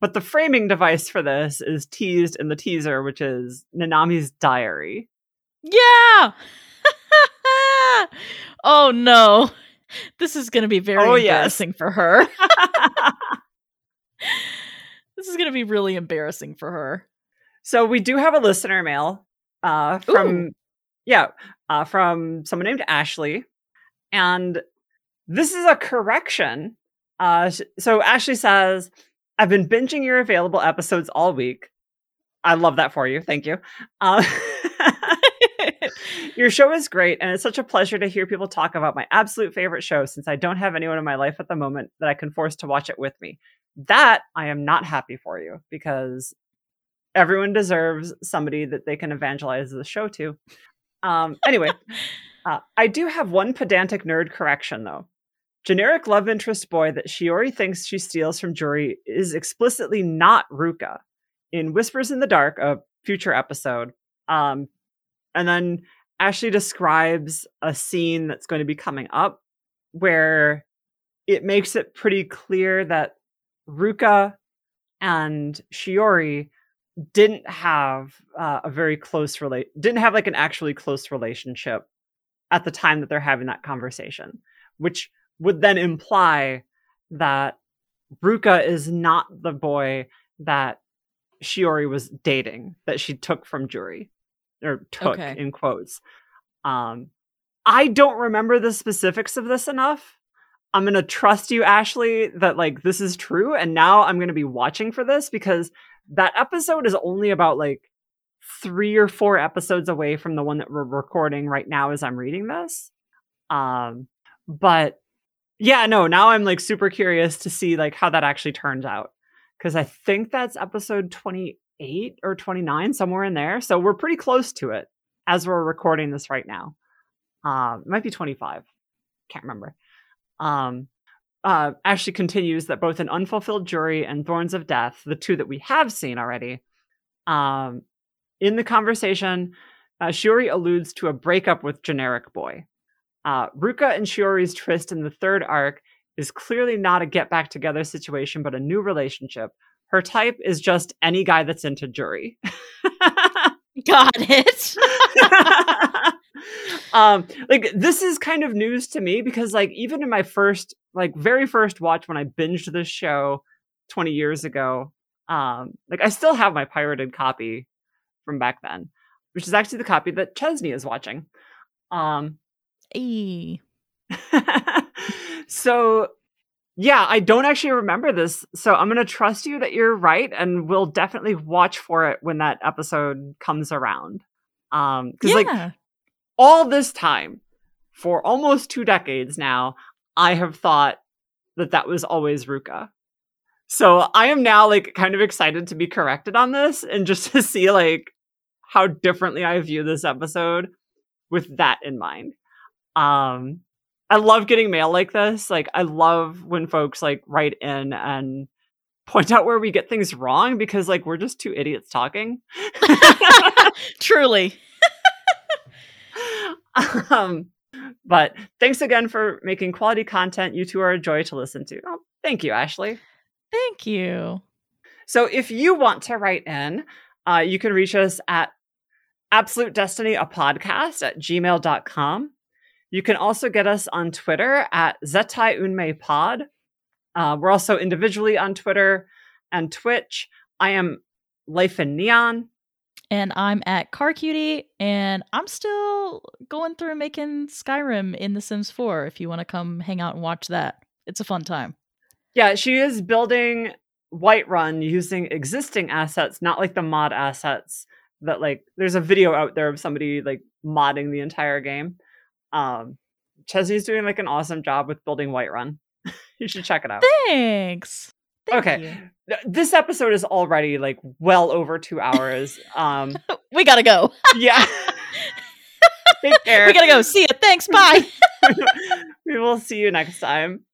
But the framing device for this is teased in the teaser, which is Nanami's diary. Yeah. oh no. This is going to be very Oh, yes. embarrassing for her. this is going to be really embarrassing for her. So we do have a listener mail uh, from Ooh. yeah uh, from someone named Ashley, and this is a correction. Uh, so Ashley says, "I've been binging your available episodes all week. I love that for you. Thank you. Uh, your show is great, and it's such a pleasure to hear people talk about my absolute favorite show. Since I don't have anyone in my life at the moment that I can force to watch it with me, that I am not happy for you because." everyone deserves somebody that they can evangelize the show to. Um, anyway, uh, I do have one pedantic nerd correction though. Generic love interest boy that Shiori thinks she steals from Juri is explicitly not Ruka. In Whispers in the Dark, a future episode, um, and then Ashley describes a scene that's going to be coming up where it makes it pretty clear that Ruka and Shiori didn't have uh, a very close relate didn't have like an actually close relationship at the time that they're having that conversation which would then imply that Ruka is not the boy that Shiori was dating that she took from Juri or took Okay. in quotes um I don't remember the specifics of this enough I'm going to trust you Ashley that like this is true and now I'm going to be watching for this because that episode is only about like three or four episodes away from the one that we're recording right now as I'm reading this. Um, but yeah, no, now I'm like super curious to see like how that actually turns out because I think that's episode 28 or 29 somewhere in there. So we're pretty close to it as we're recording this right now. Um, it might be 25. Can't remember. Um, uh, Ashley continues that both an Unfulfilled Juri and Thorns of Death, the two that we have seen already, um, in the conversation, uh, Juri alludes to a breakup with Generic Boy. Uh, Ruka and Shiori's tryst in the third arc is clearly not a get back together situation, but a new relationship. Her type is just any guy that's into Juri. Got it. um, like this is kind of news to me because like even in my first, like very first watch when I binged this show 20 years ago, um, like I still have my pirated copy from back then, which is actually the copy that Chesney is watching. Um, Hey. so yeah, I don't actually remember this. So I'm going to trust you that you're right and we'll definitely watch for it when that episode comes around. Um cuz yeah. like all this time for almost 2 decades now, I have thought that that was always Ruka. So I am now like kind of excited to be corrected on this and just to see like how differently I view this episode with that in mind. Um I love getting mail like this. Like I love when folks like write in and point out where we get things wrong because like we're just two idiots talking. Truly. um but thanks again for making quality content. You two are a joy to listen to. Oh, thank you, Ashley. Thank you. So if you want to write in, uh, you can reach us at absolute destiny a podcast at gmail.com you can also get us on Twitter at Zetai Unmei Pod. Uh, we're also individually on Twitter and Twitch. I am Life in Neon. And I'm at Car Cutie, and I'm still going through making Skyrim in The Sims 4 if you want to come hang out and watch that. It's a fun time. Yeah, she is building Whiterun using existing assets, not like the mod assets that like there's a video out there of somebody like modding the entire game. Um, Chesney's doing like an awesome job with building Whiterun. you should check it out. Thanks. Thank okay. You. This episode is already like well over two hours. Um, we gotta go. yeah. Take care. We gotta go. See you. Thanks. Bye. we will see you next time.